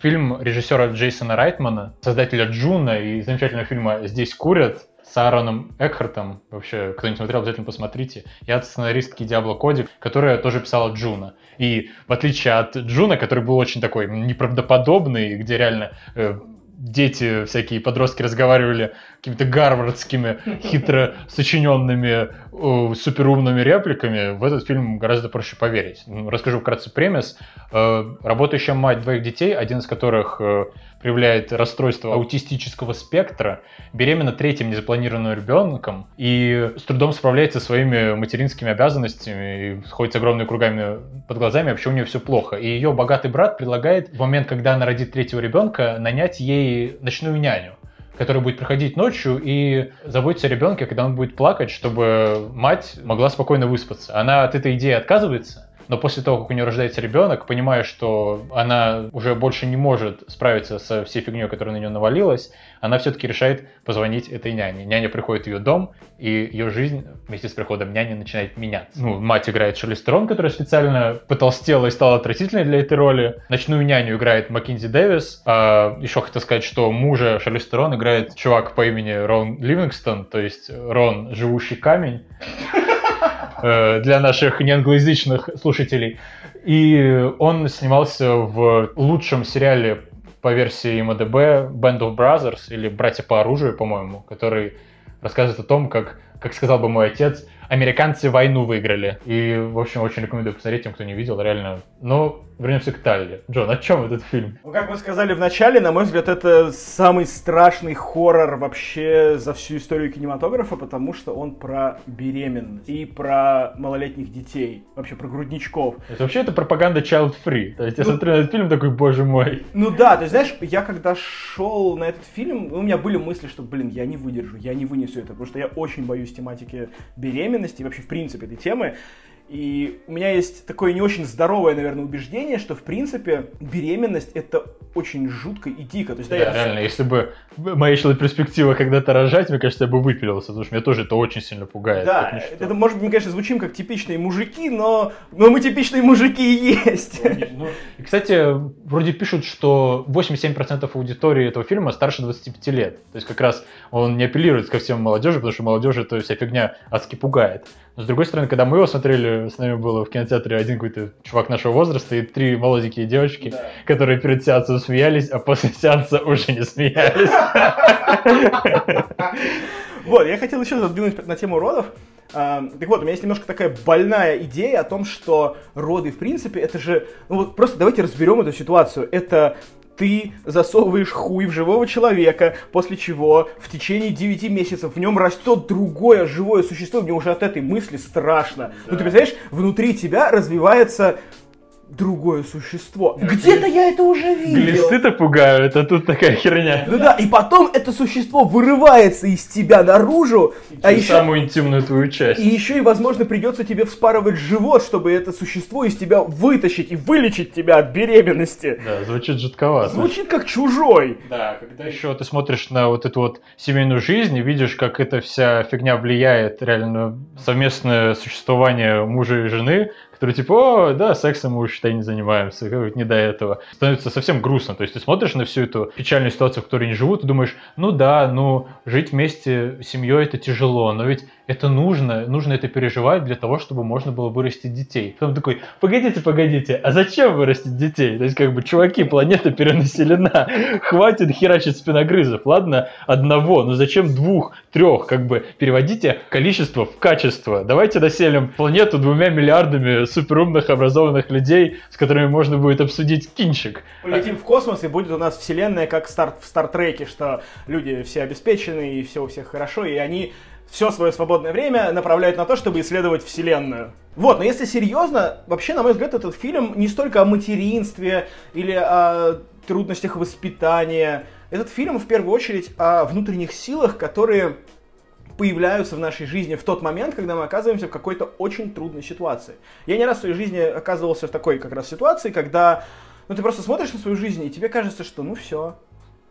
Фильм режиссера Джейсона Райтмана, создателя Джуно и замечательного фильма «Здесь курят», с Аароном Экхартом. Вообще, кто не смотрел, обязательно посмотрите. И от сценаристки Диабло Коди, которая тоже писала Джуно. И в отличие от Джуно, который был очень такой неправдоподобный, где реально э, дети, всякие подростки разговаривали какими-то гарвардскими, хитро сочиненными, э, суперумными репликами, в этот фильм гораздо проще поверить. Ну, расскажу вкратце premise. Э, работающая мать двоих детей, один из которых э, проявляет расстройство аутистического спектра, беременна третьим незапланированным ребенком и с трудом справляется со своими материнскими обязанностями, и ходит с огромными кругами под глазами, вообще у нее все плохо. И ее богатый брат предлагает в момент, когда она родит третьего ребенка, нанять ей ночную няню которая будет приходить ночью и заботиться о ребенке, когда он будет плакать, чтобы мать могла спокойно выспаться. Она от этой идеи отказывается, но после того, как у нее рождается ребенок, понимая, что она уже больше не может справиться со всей фигней, которая на нее навалилась, она все-таки решает позвонить этой няне. Няня приходит в ее дом, и ее жизнь вместе с приходом няни начинает меняться. Ну, мать играет Шерли Стерон, которая специально потолстела и стала отвратительной для этой роли. Ночную няню играет Маккинзи Дэвис. А еще хотел сказать, что мужа Шерли Стерон играет чувак по имени Рон Ливингстон, то есть Рон Живущий Камень э, для наших неанглоязычных слушателей. И он снимался в лучшем сериале по версии МДБ Band of Brothers или Братья по оружию, по-моему, который рассказывает о том, как, как сказал бы мой отец, американцы войну выиграли. И, в общем, очень рекомендую посмотреть тем, кто не видел, реально. Но вернемся к Талли. Джон, о чем этот фильм? Ну, как мы сказали в начале, на мой взгляд, это самый страшный хоррор вообще за всю историю кинематографа, потому что он про беременность и про малолетних детей, вообще про грудничков. Это вообще это пропаганда child free. То есть я ну, смотрю на этот фильм такой, боже мой. Ну да, то есть знаешь, я когда шел на этот фильм, у меня были мысли, что, блин, я не выдержу, я не вынесу это, потому что я очень боюсь тематики беременности и вообще в принципе этой темы. И у меня есть такое не очень здоровое, наверное, убеждение, что, в принципе, беременность — это очень жутко и дико. То есть, да, да я... реально, если бы моя была перспектива когда-то рожать, мне кажется, я бы выпилился, потому что меня тоже это очень сильно пугает. Да, это, может быть, мы, конечно, звучим как типичные мужики, но, но мы типичные мужики и есть. Ну, и, кстати, вроде пишут, что 87% аудитории этого фильма старше 25 лет. То есть как раз он не апеллирует ко всем молодежи, потому что молодежи эта вся фигня адски пугает. Но с другой стороны, когда мы его смотрели, с нами было в кинотеатре один какой-то чувак нашего возраста и три молоденькие девочки, да. которые перед сеансом смеялись, а после сеанса уже не смеялись. Вот, я хотел еще задвинуть на тему родов. А, так вот, у меня есть немножко такая больная идея о том, что роды, в принципе, это же... Ну вот просто давайте разберем эту ситуацию. Это ты засовываешь хуй в живого человека, после чего в течение 9 месяцев в нем растет другое живое существо, мне уже от этой мысли страшно. Да. Ну ты представляешь, внутри тебя развивается другое существо. Где-то я это уже видел. Глисты-то пугают, а тут такая херня. Ну да, и потом это существо вырывается из тебя наружу. И а еще... Самую интимную твою часть. И еще и, возможно, придется тебе вспарывать живот, чтобы это существо из тебя вытащить и вылечить тебя от беременности. Да, звучит жутковато. Звучит как чужой. Да, когда еще ты смотришь на вот эту вот семейную жизнь и видишь, как эта вся фигня влияет реально совместное существование мужа и жены, которые типа, о, да, сексом мы, считай, не занимаемся, как не до этого. Становится совсем грустно. То есть ты смотришь на всю эту печальную ситуацию, в которой они живут, и думаешь, ну да, ну, жить вместе с семьей это тяжело, но ведь это нужно, нужно это переживать для того, чтобы можно было вырастить детей. Потом такой, погодите, погодите, а зачем вырастить детей? То есть, как бы, чуваки, планета перенаселена, (laughs) хватит херачить спиногрызов, ладно, одного, но зачем двух, трех, как бы, переводите количество в качество. Давайте населим планету двумя миллиардами суперумных, образованных людей, с которыми можно будет обсудить кинчик. Полетим в космос, и будет у нас вселенная, как старт в Стартреке, что люди все обеспечены, и все у всех хорошо, и они все свое свободное время направляют на то, чтобы исследовать Вселенную. Вот, но если серьезно, вообще, на мой взгляд, этот фильм не столько о материнстве или о трудностях воспитания. Этот фильм в первую очередь о внутренних силах, которые появляются в нашей жизни в тот момент, когда мы оказываемся в какой-то очень трудной ситуации. Я не раз в своей жизни оказывался в такой как раз ситуации, когда ну, ты просто смотришь на свою жизнь, и тебе кажется, что ну все,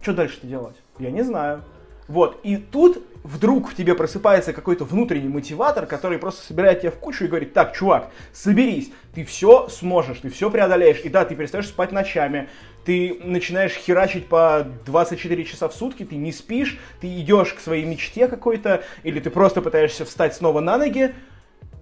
что дальше-то делать? Я не знаю. Вот, и тут вдруг в тебе просыпается какой-то внутренний мотиватор, который просто собирает тебя в кучу и говорит, так, чувак, соберись, ты все сможешь, ты все преодолеешь. И да, ты перестаешь спать ночами, ты начинаешь херачить по 24 часа в сутки, ты не спишь, ты идешь к своей мечте какой-то, или ты просто пытаешься встать снова на ноги,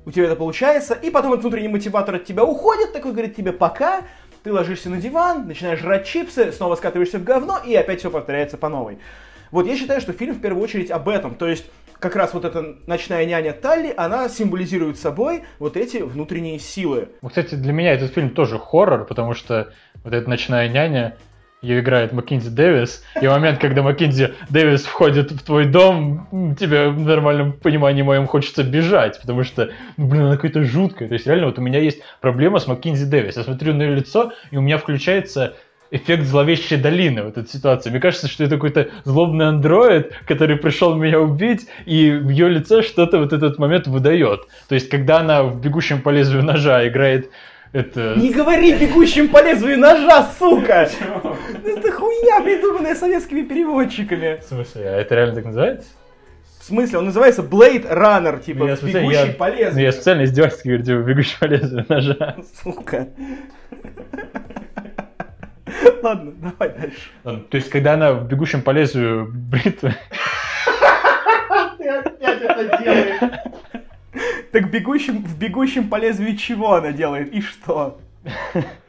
у тебя это получается, и потом этот внутренний мотиватор от тебя уходит, такой говорит тебе пока, ты ложишься на диван, начинаешь жрать чипсы, снова скатываешься в говно, и опять все повторяется по новой. Вот я считаю, что фильм в первую очередь об этом. То есть как раз вот эта ночная няня Талли, она символизирует собой вот эти внутренние силы. Кстати, для меня этот фильм тоже хоррор, потому что вот эта ночная няня, ее играет Маккинзи Дэвис, и момент, когда Маккинзи Дэвис входит в твой дом, тебе в нормальном понимании моем хочется бежать, потому что, ну, блин, она какая-то жуткая. То есть реально вот у меня есть проблема с Маккинзи Дэвис. Я смотрю на ее лицо, и у меня включается эффект зловещей долины, вот эта ситуация. Мне кажется, что это какой-то злобный андроид, который пришел меня убить, и в ее лице что-то вот этот момент выдает. То есть, когда она в «Бегущем по лезвию ножа» играет Это... Не говори бегущим по лезвию ножа, сука! Это хуйня, придуманная советскими переводчиками. В смысле, а это реально так называется? В смысле, он называется Blade Runner, типа Ну, я бегущий я- по Ну, лезвию. я специально издевательски говорю, типа, бегущий по лезвию ножа. Сука. (laughs) Ладно, давай дальше. То есть, когда она в бегущем по лезвию бритвы... (laughs) Ты опять это делаешь. Так бегущим, в бегущем по лезвию чего она делает и что? (laughs)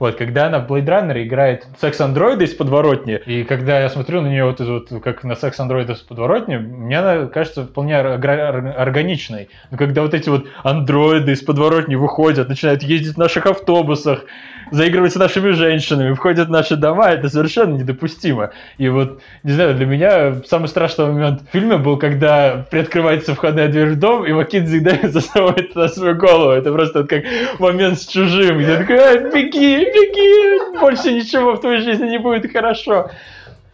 Вот, когда она в Blade Runner играет секс-андроида из подворотни, и когда я смотрю на нее вот, вот как на секс-андроида из подворотни, мне она кажется вполне ор- ор- органичной. Но когда вот эти вот андроиды из подворотни выходят, начинают ездить в наших автобусах, заигрывать с нашими женщинами, входят в наши дома, это совершенно недопустимо. И вот, не знаю, для меня самый страшный момент в фильме был, когда приоткрывается входная дверь в дом, и Маккензи Дэвис засовывает туда свою голову. Это просто вот как момент с чужим, где такой, «Ай, беги, беги, больше ничего в твоей жизни не будет хорошо.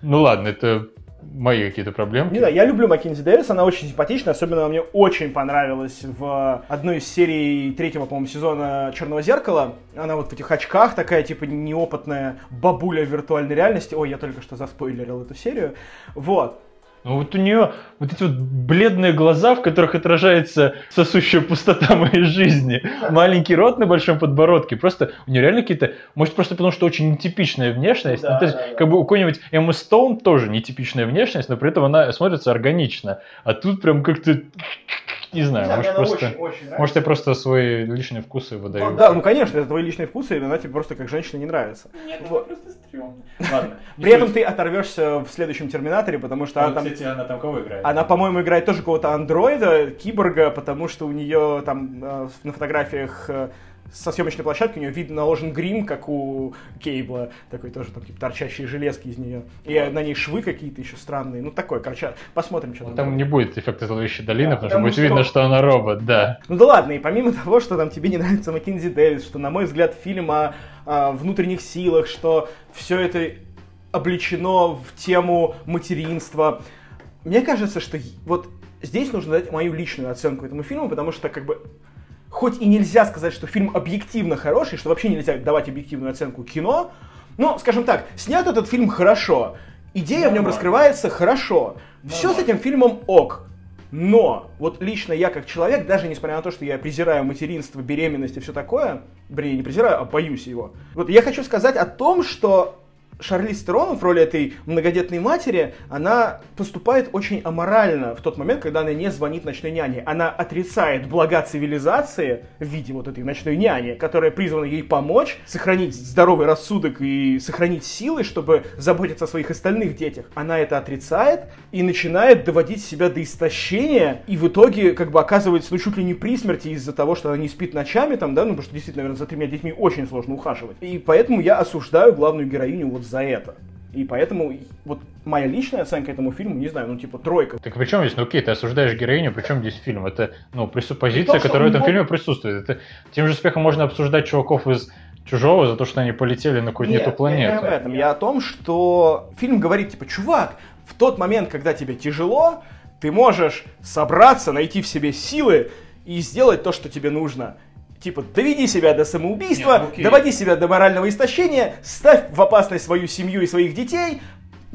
Ну ладно, это мои какие-то проблемы. Не знаю, я люблю Маккензи Дэвис, она очень симпатичная, особенно она мне очень понравилась в одной из серий третьего, по-моему, сезона Черного зеркала. Она вот в этих очках такая, типа, неопытная бабуля виртуальной реальности. Ой, я только что заспойлерил эту серию. Вот. Ну вот у нее вот эти вот бледные глаза, в которых отражается сосущая пустота (laughs) моей жизни. Маленький рот на большом подбородке. Просто у нее реально какие-то... Может, просто потому, что очень нетипичная внешность. Да, Ну, то есть, да, да. как бы у какой-нибудь Эммы Стоун тоже нетипичная внешность, но при этом она смотрится органично. А тут прям как-то... Не знаю, может, просто... Может, я просто свои личные вкусы выдаю. Ну, да, ну конечно, это твои личные вкусы, и она тебе просто как женщина не нравится. Нет, Вот. просто стрёмно. Ладно. (laughs) При этом ты оторвешься в следующем Терминаторе, потому что она там... Кстати, она там кого играет? Она, по-моему, играет тоже какого-то андроида, киборга, потому что у нее там э, на фотографиях э, со съемочной площадки у нее видно наложен грим, как у Кейбла, такой тоже там типа торчащие железки из нее. И на ней швы какие-то еще странные. Ну такой, короче, посмотрим, что Ну, там. Там не будет эффекта зловещей долины, Да, потому что будет что- видно, что она робот, да. Ну да ладно, и помимо того, что там тебе не нравится Маккензи Дэвис, что, на мой взгляд, фильм о, о внутренних силах, что все это облечено в тему материнства, мне кажется, что вот здесь нужно дать мою личную оценку этому фильму, потому что как бы хоть и нельзя сказать, что фильм объективно хороший, что вообще нельзя давать объективную оценку кино, но, скажем так, снят этот фильм хорошо, идея в нем Нормально. раскрывается хорошо, все с этим фильмом ок. Но вот лично я как человек, даже несмотря на то, что я презираю материнство, беременность и все такое, вернее, не презираю, а боюсь его. Вот я хочу сказать о том, что Шарлиз Терон в роли этой многодетной матери, она поступает очень аморально в тот момент, когда она не звонит ночной няне. Она отрицает блага цивилизации в виде вот этой ночной няни, которая призвана ей помочь сохранить здоровый рассудок и сохранить силы, чтобы заботиться о своих остальных детях. Она это отрицает и начинает доводить себя до истощения, и в итоге как бы оказывается ну чуть ли не при смерти из-за того, что она не спит ночами там, да, ну потому что действительно, наверное, за тремя детьми очень сложно ухаживать. И поэтому я осуждаю главную героиню вот за это. И поэтому вот моя личная оценка этому фильму, не знаю, ну типа тройка. Так при чем здесь, ну окей, ты осуждаешь героиню, при чем здесь фильм? Это, ну, пресуппозиция, то, что которая в этом фильме присутствует. Это тем же успехом можно обсуждать чуваков из Чужого за то, что они полетели на какую-то не ту Нет, я не планету. об этом. Я о том, что фильм говорит, типа, чувак, в тот момент, когда тебе тяжело, ты можешь собраться, найти в себе силы и сделать то, что тебе нужно. Типа, доведи себя до самоубийства, Нет, ну доводи себя до морального истощения, ставь в опасность свою семью и своих детей,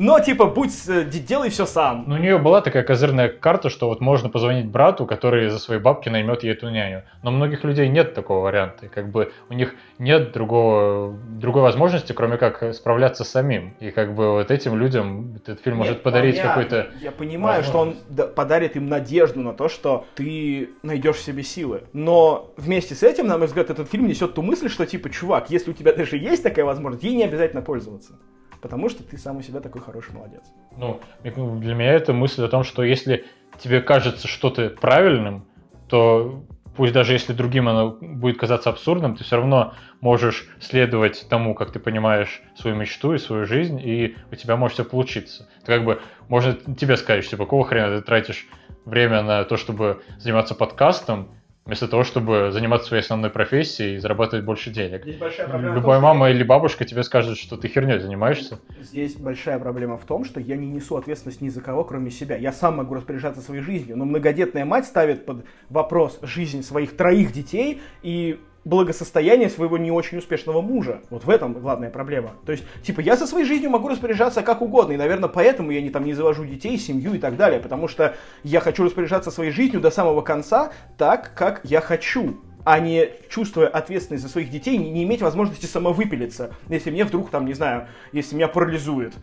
но, типа, будь, д- делай все сам. Ну, у нее была такая козырная карта, что вот можно позвонить брату, который за свои бабки наймет ей эту няню. Но у многих людей нет такого варианта. Как бы у них нет другого, другой возможности, кроме как справляться самим. И как бы вот этим людям этот фильм может Нет, подарить какой-то... Я понимаю, что он подарит им надежду на то, что ты найдешь в себе силы. Но вместе с этим, на мой взгляд, этот фильм несет ту мысль, что типа, чувак, если у тебя даже есть такая возможность, ей не обязательно пользоваться. Потому что ты сам у себя такой хороший молодец. Ну, для меня это мысль о том, что если тебе кажется что-то правильным, то пусть даже если другим оно будет казаться абсурдным, ты все равно можешь следовать тому, как ты понимаешь свою мечту и свою жизнь, и у тебя может все получиться. Это как бы можно тебе сказать, типа, какого хрена ты тратишь время на то, чтобы заниматься подкастом, вместо того, чтобы заниматься своей основной профессией и зарабатывать больше денег. Проблема Любая том, мама или бабушка тебе скажет, что ты херней занимаешься. Здесь большая проблема в том, что я не несу ответственность ни за кого, кроме себя. Я сам могу распоряжаться своей жизнью, но многодетная мать ставит под вопрос жизнь своих троих детей и благосостояние своего не очень успешного мужа. Вот в этом главная проблема. То есть, типа, я со своей жизнью могу распоряжаться как угодно, и, наверное, поэтому я не, там, не завожу детей, семью и так далее, потому что я хочу распоряжаться своей жизнью до самого конца так, как я хочу а не чувствуя ответственность за своих детей, не, не иметь возможности самовыпилиться, если мне вдруг, там, не знаю, если меня парализует.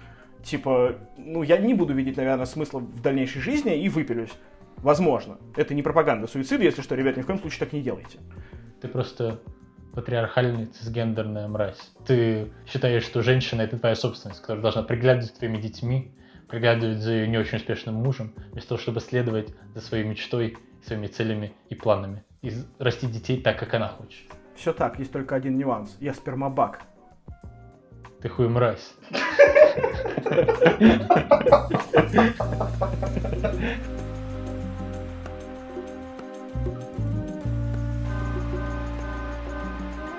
Типа, ну, я не буду видеть, наверное, смысла в дальнейшей жизни и выпилюсь. Возможно. Это не пропаганда суицида, если что, ребят, ни в коем случае так не делайте. Ты просто патриархальная цисгендерная мразь. Ты считаешь, что женщина это твоя собственность, которая должна приглядывать за твоими детьми, приглядывать за ее не очень успешным мужем, вместо того, чтобы следовать за своей мечтой, своими целями и планами. И растить детей так, как она хочет. Все так, есть только один нюанс. Я спермобак. Ты хуй мразь. (laughs)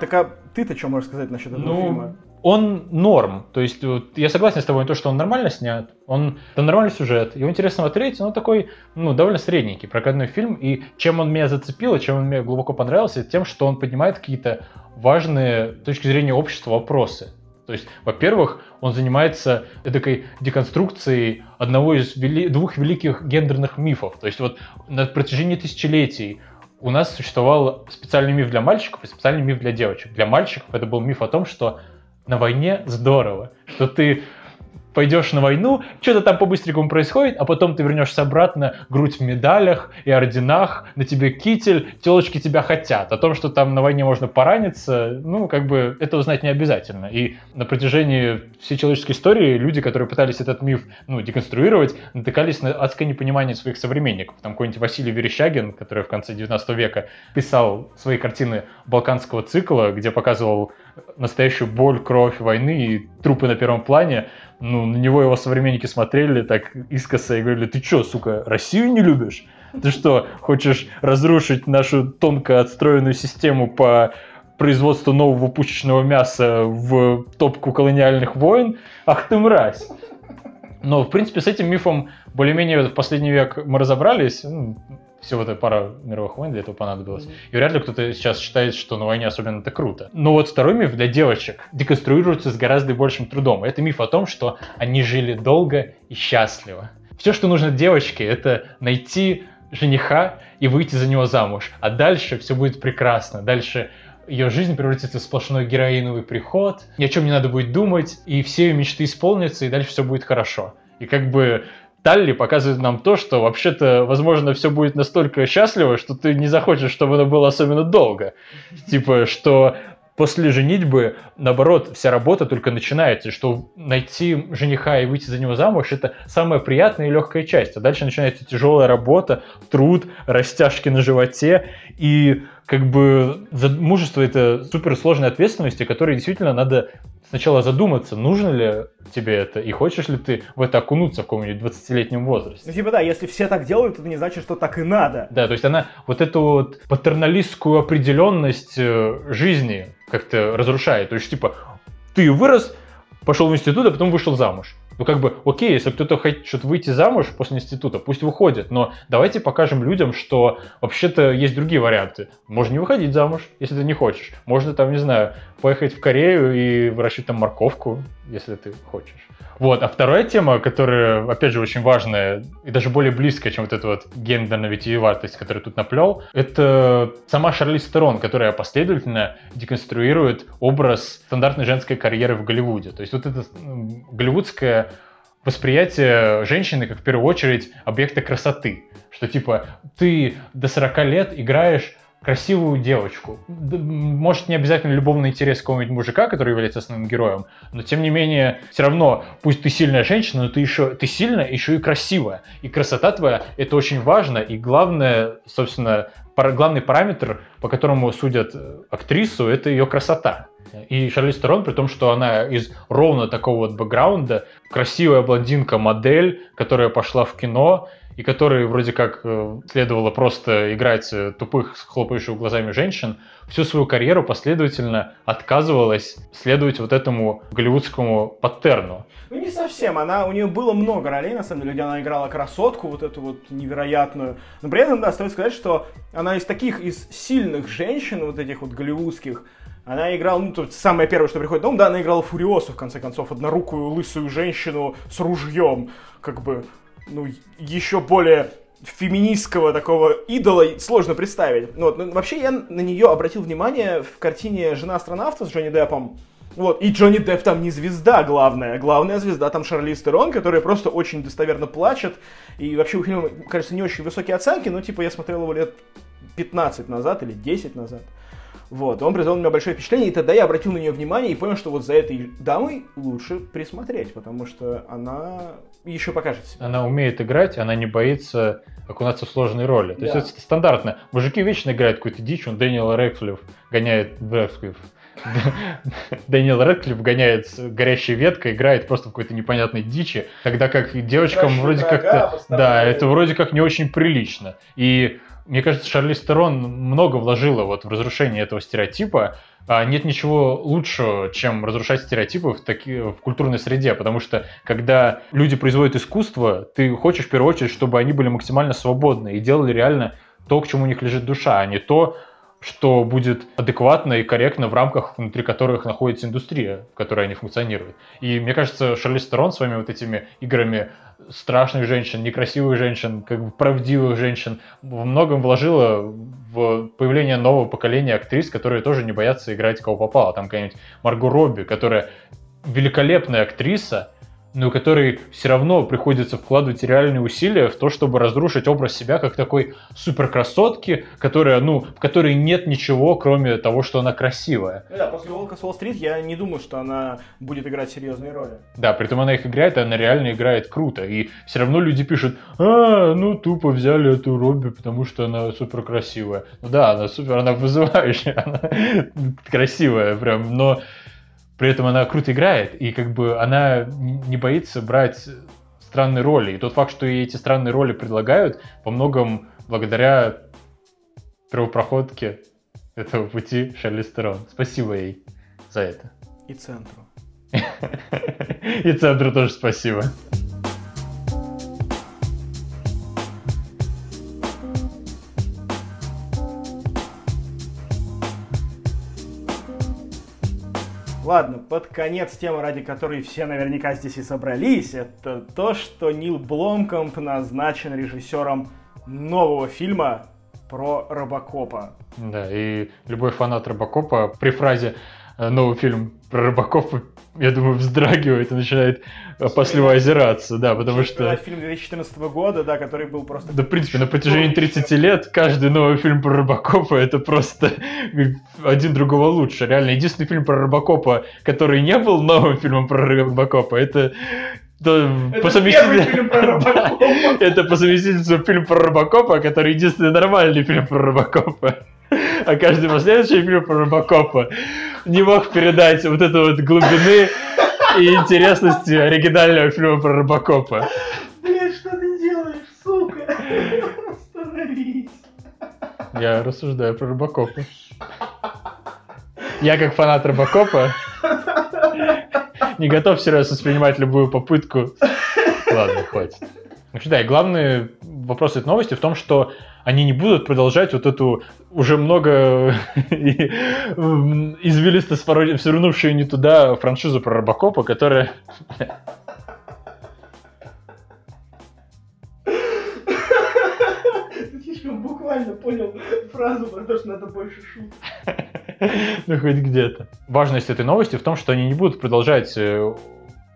Так а ты-то что можешь сказать насчет этого Ну, фильма? он норм. То есть вот, я согласен с тобой, то, что он нормально снят. Он это нормальный сюжет. Его интересно смотреть, но такой, ну, довольно средненький, прокатной фильм. И чем он меня зацепил, и чем он мне глубоко понравился, тем, что он поднимает какие-то важные с точки зрения общества вопросы. То есть, во-первых, он занимается такой деконструкцией одного из вели- двух великих гендерных мифов. То есть вот на протяжении тысячелетий у нас существовал специальный миф для мальчиков и специальный миф для девочек. Для мальчиков это был миф о том, что на войне здорово, что ты пойдешь на войну, что-то там по-быстренькому происходит, а потом ты вернешься обратно, грудь в медалях и орденах, на тебе китель, телочки тебя хотят. О том, что там на войне можно пораниться, ну, как бы, это узнать не обязательно. И на протяжении всей человеческой истории люди, которые пытались этот миф, ну, деконструировать, натыкались на адское непонимание своих современников. Там какой-нибудь Василий Верещагин, который в конце 19 века писал свои картины балканского цикла, где показывал настоящую боль, кровь войны и трупы на первом плане, ну, на него его современники смотрели так искоса и говорили, ты чё, сука, Россию не любишь? Ты что, хочешь разрушить нашу тонко отстроенную систему по производству нового пушечного мяса в топку колониальных войн? Ах ты мразь! Но, в принципе, с этим мифом более-менее в последний век мы разобрались. Ну, Всего-то пара мировых войн для этого понадобилось. И вряд ли кто-то сейчас считает, что на войне особенно это круто. Но вот второй миф для девочек деконструируется с гораздо большим трудом. Это миф о том, что они жили долго и счастливо. Все, что нужно девочке, это найти жениха и выйти за него замуж. А дальше все будет прекрасно. Дальше ее жизнь превратится в сплошной героиновый приход, ни о чем не надо будет думать, и все ее мечты исполнятся, и дальше все будет хорошо. И как бы Талли показывает нам то, что вообще-то, возможно, все будет настолько счастливо, что ты не захочешь, чтобы оно было особенно долго. Типа, что после женитьбы, наоборот, вся работа только начинается, что найти жениха и выйти за него замуж – это самая приятная и легкая часть. А дальше начинается тяжелая работа, труд, растяжки на животе. И как бы мужество – это суперсложная ответственность, о которой действительно надо сначала задуматься, нужно ли тебе это, и хочешь ли ты в это окунуться в каком-нибудь 20-летнем возрасте. Ну, типа, да, если все так делают, это не значит, что так и надо. Да, то есть она вот эту вот патерналистскую определенность э, жизни как-то разрушает. То есть, типа, ты вырос, пошел в институт, а потом вышел замуж. Ну, как бы, окей, если кто-то хочет выйти замуж после института, пусть выходит, но давайте покажем людям, что вообще-то есть другие варианты. Можно не выходить замуж, если ты не хочешь. Можно там, не знаю, поехать в Корею и выращивать там морковку, если ты хочешь. Вот, а вторая тема, которая, опять же, очень важная и даже более близкая, чем вот эта вот гендерная витиеватость, которую тут наплел, это сама Шарлиз Терон, которая последовательно деконструирует образ стандартной женской карьеры в Голливуде. То есть вот это голливудское восприятие женщины как в первую очередь объекта красоты. Что типа ты до 40 лет играешь красивую девочку. Может, не обязательно любовный интерес какого-нибудь мужика, который является основным героем, но тем не менее, все равно, пусть ты сильная женщина, но ты еще ты сильная, еще и красивая. И красота твоя это очень важно. И главное, собственно, пар, главный параметр, по которому судят актрису, это ее красота. И Шарлиз Терон, при том, что она из ровно такого вот бэкграунда, красивая блондинка-модель, которая пошла в кино, и которой вроде как э, следовало просто играть э, тупых, хлопающих глазами женщин, всю свою карьеру последовательно отказывалась следовать вот этому голливудскому паттерну. Ну, не совсем. Она, у нее было много ролей, на самом деле, где она играла красотку, вот эту вот невероятную. Но при этом, да, стоит сказать, что она из таких, из сильных женщин, вот этих вот голливудских, она играла, ну, тут самое первое, что приходит на ум, да, она играла Фуриосу, в конце концов, однорукую лысую женщину с ружьем, как бы, ну, еще более феминистского такого идола сложно представить. Ну, вот, ну, вообще я на нее обратил внимание в картине «Жена астронавта» с Джонни Деппом. Вот, и Джонни Депп там не звезда главная, главная звезда там Шарли Стерон, которая просто очень достоверно плачет, и вообще у фильма, кажется, не очень высокие оценки, но типа я смотрел его лет 15 назад или 10 назад. Вот, он произвел на меня большое впечатление, и тогда я обратил на нее внимание и понял, что вот за этой дамой лучше присмотреть, потому что она еще покажет себя. Она умеет играть, она не боится окунаться в сложные роли. То да. есть это стандартно. Мужики вечно играют какую-то дичь, он Дэниел Рэдклифф гоняет... Рэдклифф, Дэниел Рэдклифф гоняет горящей веткой, играет просто в какой-то непонятной дичи, тогда как девочкам вроде как-то... Да, это вроде как не очень прилично. И мне кажется, Шарли Стерон много вложила вот в разрушение этого стереотипа. А нет ничего лучшего, чем разрушать стереотипы в, таки, в культурной среде, потому что когда люди производят искусство, ты хочешь в первую очередь, чтобы они были максимально свободны и делали реально то, к чему у них лежит душа, а не то, что будет адекватно и корректно в рамках, внутри которых находится индустрия, в которой они функционируют. И мне кажется, Шарли Стерон своими вот этими играми страшных женщин, некрасивых женщин, как бы правдивых женщин во многом вложила в появление нового поколения актрис, которые тоже не боятся играть кого попало. Там какая-нибудь Марго Робби, которая великолепная актриса, но у которой все равно приходится вкладывать реальные усилия в то, чтобы разрушить образ себя как такой суперкрасотки, которая, ну, в которой нет ничего, кроме того, что она красивая. Ну да, после «Волка с Уолл-стрит» я не думаю, что она будет играть серьезные роли. Да, при этом она их играет, и она реально играет круто. И все равно люди пишут, а, ну, тупо взяли эту Робби, потому что она суперкрасивая. Ну да, она супер, она вызывающая, (laughs) она красивая прям, но при этом она круто играет, и как бы она не боится брать странные роли. И тот факт, что ей эти странные роли предлагают, по многом благодаря первопроходке этого пути Шарли Стерон. Спасибо ей за это. И центру. (laughs) И центру тоже спасибо. Ладно, под конец тема, ради которой все наверняка здесь и собрались, это то, что Нил Бломкомп назначен режиссером нового фильма про Робокопа. Да, и любой фанат Робокопа при фразе «Э, «новый фильм про Робокопа» я думаю, вздрагивает и начинает опасливо озираться, да, потому что... Фильм 2014 года, да, который был просто... Да, в принципе, на протяжении 30 лет каждый новый фильм про Робокопа это просто один другого лучше. Реально, единственный фильм про Робокопа, который не был новым фильмом про Робокопа, это это, по совместительству... (laughs) это по совместительству фильм про Робокопа, который единственный нормальный фильм про Робокопа. А каждый последующий фильм про Робокопа не мог передать вот эту вот глубины и интересности оригинального фильма про Робокопа. Блять, что ты делаешь, сука? Остановись. Я рассуждаю про Робокопа. Я как фанат Робокопа не готов всерьез воспринимать любую попытку. Ладно, хватит. Ну да, и главный вопрос этой новости в том, что они не будут продолжать вот эту уже много (laughs) извилисто свернувшую не туда франшизу про Робокопа, которая... слишком буквально понял фразу про то, что надо больше шуток. (laughs) Ну, хоть где-то. Важность этой новости в том, что они не будут продолжать э,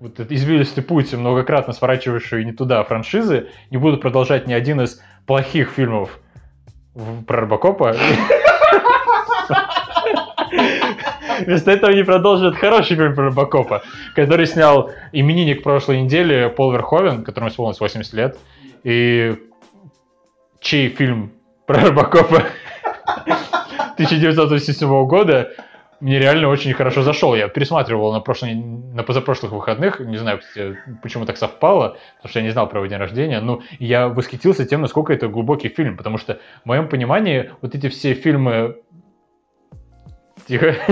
вот этот извилистый путь, многократно сворачивавший не туда франшизы, не будут продолжать ни один из плохих фильмов про Робокопа. Вместо этого они продолжат хороший фильм про Робокопа, который снял именинник прошлой недели Пол Верховен, которому исполнилось 80 лет, и чей фильм про Робокопа (laughs) 1987 года мне реально очень хорошо зашел. Я пересматривал на, прошлый, на позапрошлых выходных, не знаю, почему так совпало, потому что я не знал про его день рождения, но я восхитился тем, насколько это глубокий фильм, потому что в моем понимании вот эти все фильмы... Тихо. (laughs)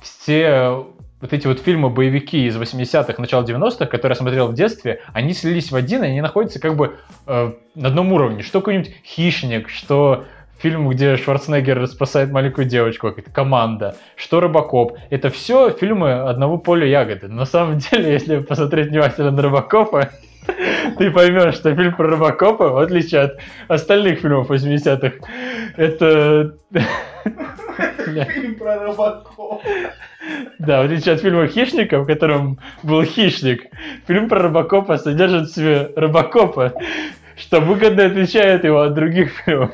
Все вот эти вот фильмы-боевики из 80-х, начала 90-х, которые я смотрел в детстве, они слились в один, и они находятся как бы э, на одном уровне. Что какой-нибудь «Хищник», что фильм, где Шварценеггер спасает маленькую девочку, какая-то команда, что Робокоп. Это все фильмы одного поля ягоды. На самом (laughs) деле, если посмотреть внимательно на Робокопа, (laughs) ты поймешь, что фильм про Робокопа, в отличие от остальных фильмов 80-х, это... (laughs) Фильм про Робокопа. Да, в отличие от фильма «Хищника», в котором был хищник, фильм про Робокопа содержит в себе Робокопа, что выгодно отличает его от других фильмов.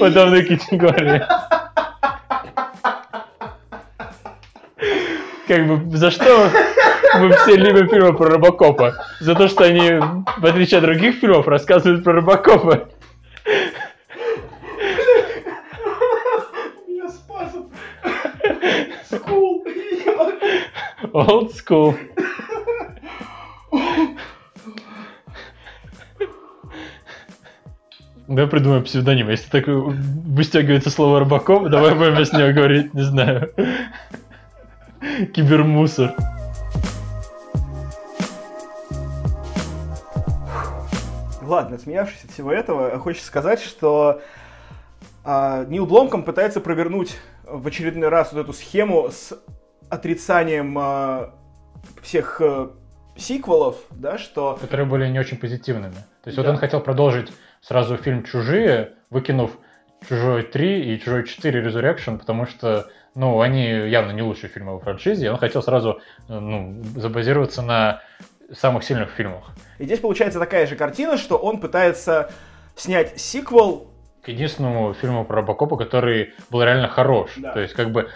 Подобной категории. Как бы, за что мы все любим фильмы про Робокопа? За то, что они, в отличие от других фильмов, рассказывают про Робокопа. Меня спас. School. Old school. Давай придумаем псевдоним. Если так выстегивается слово Рыбаков, давай будем без него говорить, не знаю. Кибермусор. Ладно, отсмеявшись от всего этого, хочется сказать, что а, Нил Бломком пытается провернуть в очередной раз вот эту схему с отрицанием а, всех а, сиквелов, да, что... Которые были не очень позитивными. То есть да. вот он хотел продолжить сразу фильм «Чужие», выкинув «Чужой 3» и «Чужой 4 Resurrection», потому что, ну, они явно не лучшие фильмы во франшизе, он хотел сразу, ну, забазироваться на самых сильных фильмах. И здесь получается такая же картина, что он пытается снять сиквел к единственному фильму про Робокопа, который был реально хорош. Да. То есть, как бы,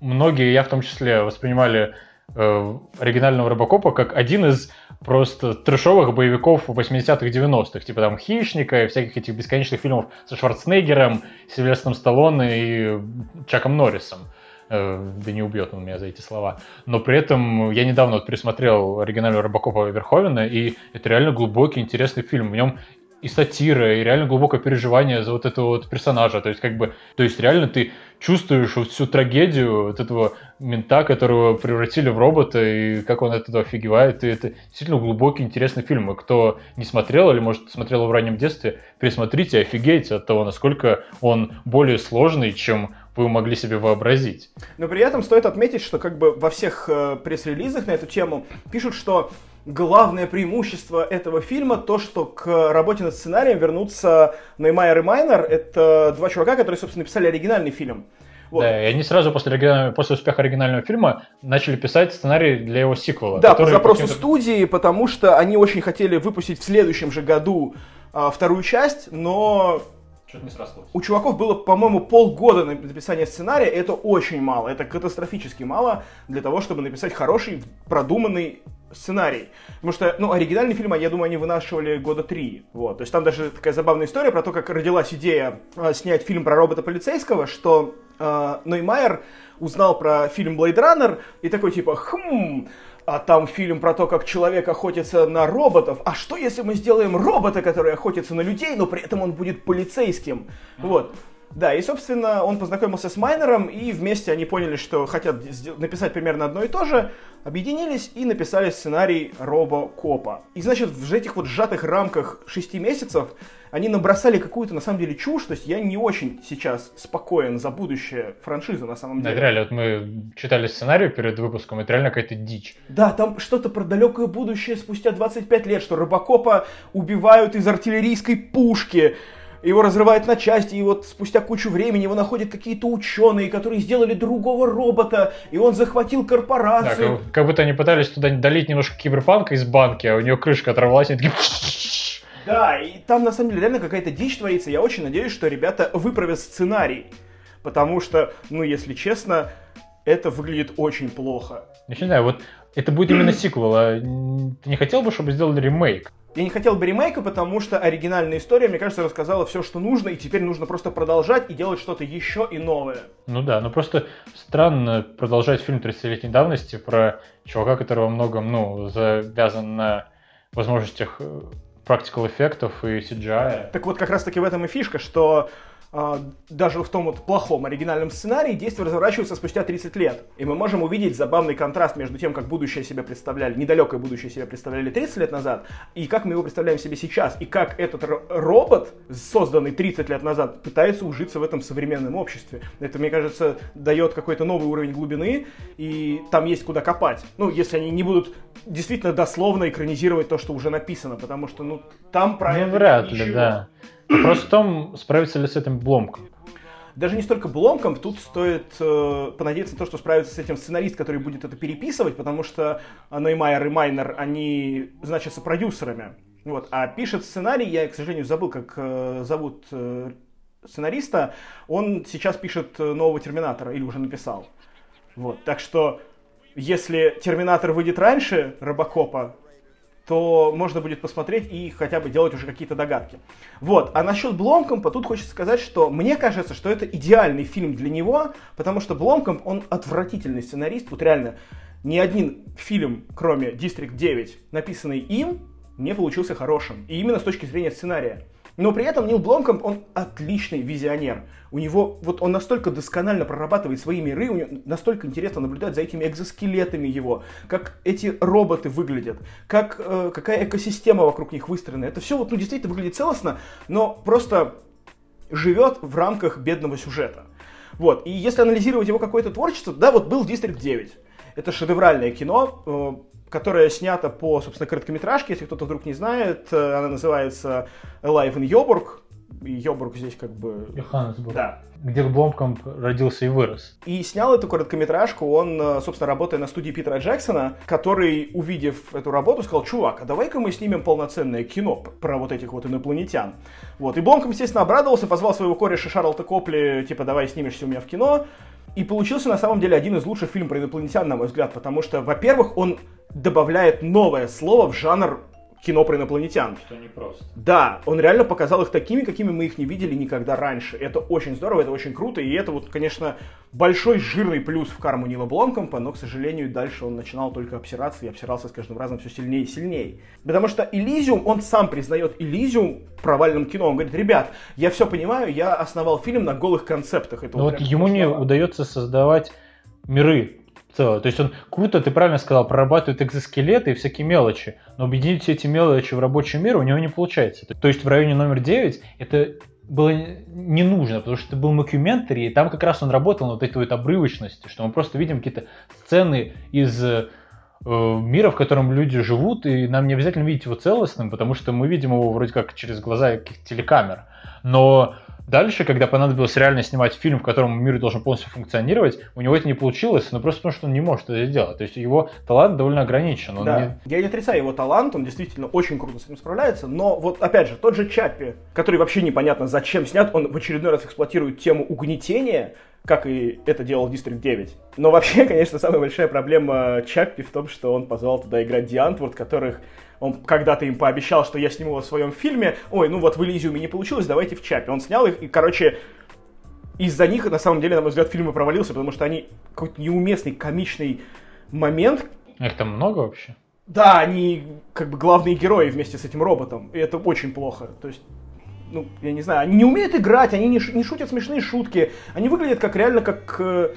многие, я в том числе, воспринимали э, оригинального Робокопа как один из просто трешовых боевиков 80-х, 90-х, типа там «Хищника» и всяких этих бесконечных фильмов со Шварценеггером, Сильвестром Сталлоне и Чаком Норрисом. Э, да не убьет он меня за эти слова. Но при этом я недавно вот пересмотрел оригинального Робокопа Верховена, и это реально глубокий, интересный фильм. В нем и сатира, и реально глубокое переживание за вот этого вот персонажа. То есть, как бы, то есть реально ты чувствуешь вот всю трагедию вот этого мента, которого превратили в робота, и как он от этого офигевает. И это действительно глубокий, интересный фильм. И кто не смотрел или, может, смотрел в раннем детстве, пересмотрите, офигейте от того, насколько он более сложный, чем вы могли себе вообразить. Но при этом стоит отметить, что как бы во всех э, пресс-релизах на эту тему пишут, что главное преимущество этого фильма то, что к работе над сценарием вернутся Неймайер и Майнер. Это два чувака, которые, собственно, написали оригинальный фильм. Вот. Да, и они сразу после, после успеха оригинального фильма начали писать сценарий для его сиквела. Да, по запросу студии, потому что они очень хотели выпустить в следующем же году а, вторую часть, но что-то не срослось. У чуваков было, по-моему, полгода на написание сценария. Это очень мало. Это катастрофически мало для того, чтобы написать хороший, продуманный сценарий. Потому что, ну, оригинальный фильм, я думаю, они вынашивали года три. Вот. То есть там даже такая забавная история про то, как родилась идея э, снять фильм про робота полицейского, что э, Ноймайер узнал про фильм Blade Runner и такой типа, хм, а там фильм про то, как человек охотится на роботов. А что если мы сделаем робота, который охотится на людей, но при этом он будет полицейским? Вот. Да, и, собственно, он познакомился с Майнером, и вместе они поняли, что хотят написать примерно одно и то же, объединились и написали сценарий Робо Копа. И, значит, в этих вот сжатых рамках шести месяцев они набросали какую-то, на самом деле, чушь, то есть я не очень сейчас спокоен за будущее франшизы, на самом деле. Да, реально, вот мы читали сценарий перед выпуском, это реально какая-то дичь. Да, там что-то про далекое будущее спустя 25 лет, что Робокопа убивают из артиллерийской пушки, его разрывает на части, и вот спустя кучу времени его находят какие-то ученые, которые сделали другого робота, и он захватил корпорацию. Да, как, как будто они пытались туда долить немножко киберпанка из банки, а у нее крышка оторвалась, и такие... (laughs) Да, и там на самом деле реально какая-то дичь творится. Я очень надеюсь, что ребята выправят сценарий. Потому что, ну, если честно, это выглядит очень плохо. Я не знаю, вот это будет именно (clears throat) сиквел, а ты не хотел бы, чтобы сделали ремейк? Я не хотел бы ремейка, потому что оригинальная история, мне кажется, рассказала все, что нужно, и теперь нужно просто продолжать и делать что-то еще и новое. Ну да, ну просто странно продолжать фильм 30-летней давности про чувака, который во многом, ну, завязан на возможностях э, практикал эффектов и CGI. Так вот, как раз таки в этом и фишка, что даже в том вот плохом оригинальном сценарии действие разворачивается спустя 30 лет. И мы можем увидеть забавный контраст между тем, как будущее себя представляли, недалекое будущее себя представляли 30 лет назад, и как мы его представляем себе сейчас, и как этот робот, созданный 30 лет назад, пытается ужиться в этом современном обществе. Это, мне кажется, дает какой-то новый уровень глубины, и там есть куда копать. Ну, если они не будут действительно дословно экранизировать то, что уже написано, потому что, ну, там про ну, вряд ли, да. Вопрос в том, справится ли с этим Бломком. Даже не столько Бломком, тут стоит э, понадеяться на то, что справится с этим сценарист, который будет это переписывать, потому что Ноймайер и Майнер, они значатся продюсерами. Вот. А пишет сценарий, я, к сожалению, забыл, как э, зовут э, сценариста, он сейчас пишет э, нового Терминатора, или уже написал. Вот. Так что, если Терминатор выйдет раньше Робокопа, то можно будет посмотреть и хотя бы делать уже какие-то догадки. Вот. А насчет Бломкомпа тут хочется сказать, что мне кажется, что это идеальный фильм для него, потому что Бломкомп, он отвратительный сценарист. Вот реально, ни один фильм, кроме District 9, написанный им, не получился хорошим. И именно с точки зрения сценария. Но при этом Нил Бломкомп, он отличный визионер. У него, вот он настолько досконально прорабатывает свои миры, у него настолько интересно наблюдать за этими экзоскелетами его, как эти роботы выглядят, как, э, какая экосистема вокруг них выстроена. Это все вот, ну, действительно выглядит целостно, но просто живет в рамках бедного сюжета. Вот, и если анализировать его какое-то творчество, да, вот был District 9. Это шедевральное кино, э, которая снята по, собственно, короткометражке, если кто-то вдруг не знает. Э, она называется Alive in Йобург. Йобург здесь как бы... Йоханнесбург. Да. Где Бломкомп родился и вырос. И снял эту короткометражку он, э, собственно, работая на студии Питера Джексона, который, увидев эту работу, сказал, чувак, а давай-ка мы снимем полноценное кино про вот этих вот инопланетян. Вот. И Бломком, естественно, обрадовался, позвал своего кореша Шарлта Копли, типа, давай снимешься у меня в кино. И получился на самом деле один из лучших фильмов про инопланетян, на мой взгляд, потому что, во-первых, он добавляет новое слово в жанр кино про инопланетян. Что не просто. Да, он реально показал их такими, какими мы их не видели никогда раньше. Это очень здорово, это очень круто, и это вот, конечно, большой жирный плюс в карму Нила Бломкомпа, но, к сожалению, дальше он начинал только обсираться и обсирался с каждым разом все сильнее и сильнее. Потому что Элизиум, он сам признает Элизиум провальным кино. Он говорит, ребят, я все понимаю, я основал фильм на голых концептах. Это но вот ему не удается создавать миры целое. То есть он круто, ты правильно сказал, прорабатывает экзоскелеты и всякие мелочи, но объединить все эти мелочи в рабочий мир у него не получается. То есть в районе номер 9 это было не нужно, потому что это был мокюментари, и там как раз он работал на вот этой вот обрывочности, что мы просто видим какие-то сцены из э, мира, в котором люди живут, и нам не обязательно видеть его целостным, потому что мы видим его вроде как через глаза каких-то телекамер. Но Дальше, когда понадобилось реально снимать фильм, в котором мир должен полностью функционировать, у него это не получилось, но просто потому, что он не может это сделать. То есть его талант довольно ограничен. да. не... Я не отрицаю его талант, он действительно очень круто с этим справляется, но вот опять же, тот же Чаппи, который вообще непонятно зачем снят, он в очередной раз эксплуатирует тему угнетения, как и это делал District 9. Но вообще, (laughs) конечно, самая большая проблема Чаппи в том, что он позвал туда играть Диантворд, которых он когда-то им пообещал, что я сниму его в своем фильме. Ой, ну вот в Элизиуме не получилось, давайте в Чапе. Он снял их, и, короче, из-за них, на самом деле, на мой взгляд, фильм и провалился, потому что они какой-то неуместный, комичный момент. Их там много вообще? Да, они как бы главные герои вместе с этим роботом, и это очень плохо. То есть ну, я не знаю, они не умеют играть, они не, не шутят смешные шутки, они выглядят как реально как э,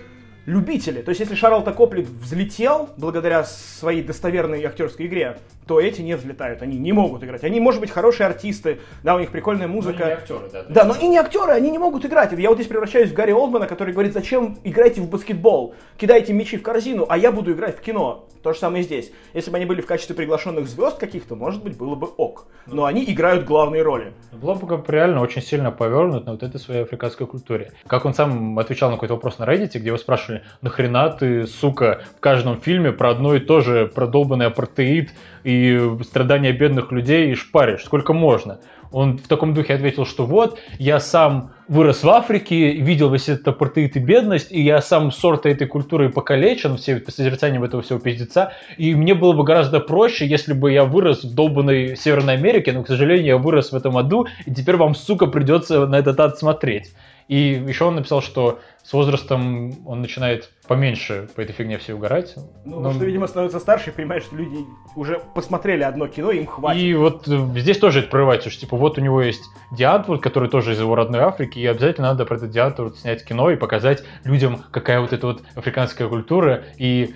любители. То есть, если Шарлта Коплит взлетел благодаря своей достоверной актерской игре, то эти не взлетают, они не могут играть. Они, может быть, хорошие артисты, да, у них прикольная музыка. Но не актеры, да. Да, но и не актеры, они не могут играть. Я вот здесь превращаюсь в Гарри Олдмана, который говорит, зачем играете в баскетбол, кидайте мячи в корзину, а я буду играть в кино. То же самое и здесь. Если бы они были в качестве приглашенных звезд каких-то, может быть, было бы ок. Но они играют главные роли. Блобкоп реально очень сильно повернут на вот этой своей африканской культуре. Как он сам отвечал на какой-то вопрос на Reddit, где его спрашивали, нахрена ты, сука, в каждом фильме про одно и то же продолбанный апартеид и страдания бедных людей и шпаришь, сколько можно. он в таком духе ответил, что вот, я сам вырос в Африке, видел весь этот апартеид и бедность, и я сам сорта этой культуры покалечен, все созерцанием этого всего пиздеца, и мне было бы гораздо проще, если бы я вырос в долбанной Северной Америке, но, к сожалению, я вырос в этом аду, и теперь вам, сука, придется на этот ад смотреть. И еще он написал, что с возрастом он начинает поменьше по этой фигне все угорать. Ну, но... что, видимо, становится старше и понимает, что люди уже посмотрели одно кино, им хватит. И вот э, здесь тоже это прорывается, что типа вот у него есть Диантворд, который тоже из его родной Африки, и обязательно надо про этот Диантворд снять кино и показать людям, какая вот эта вот африканская культура, и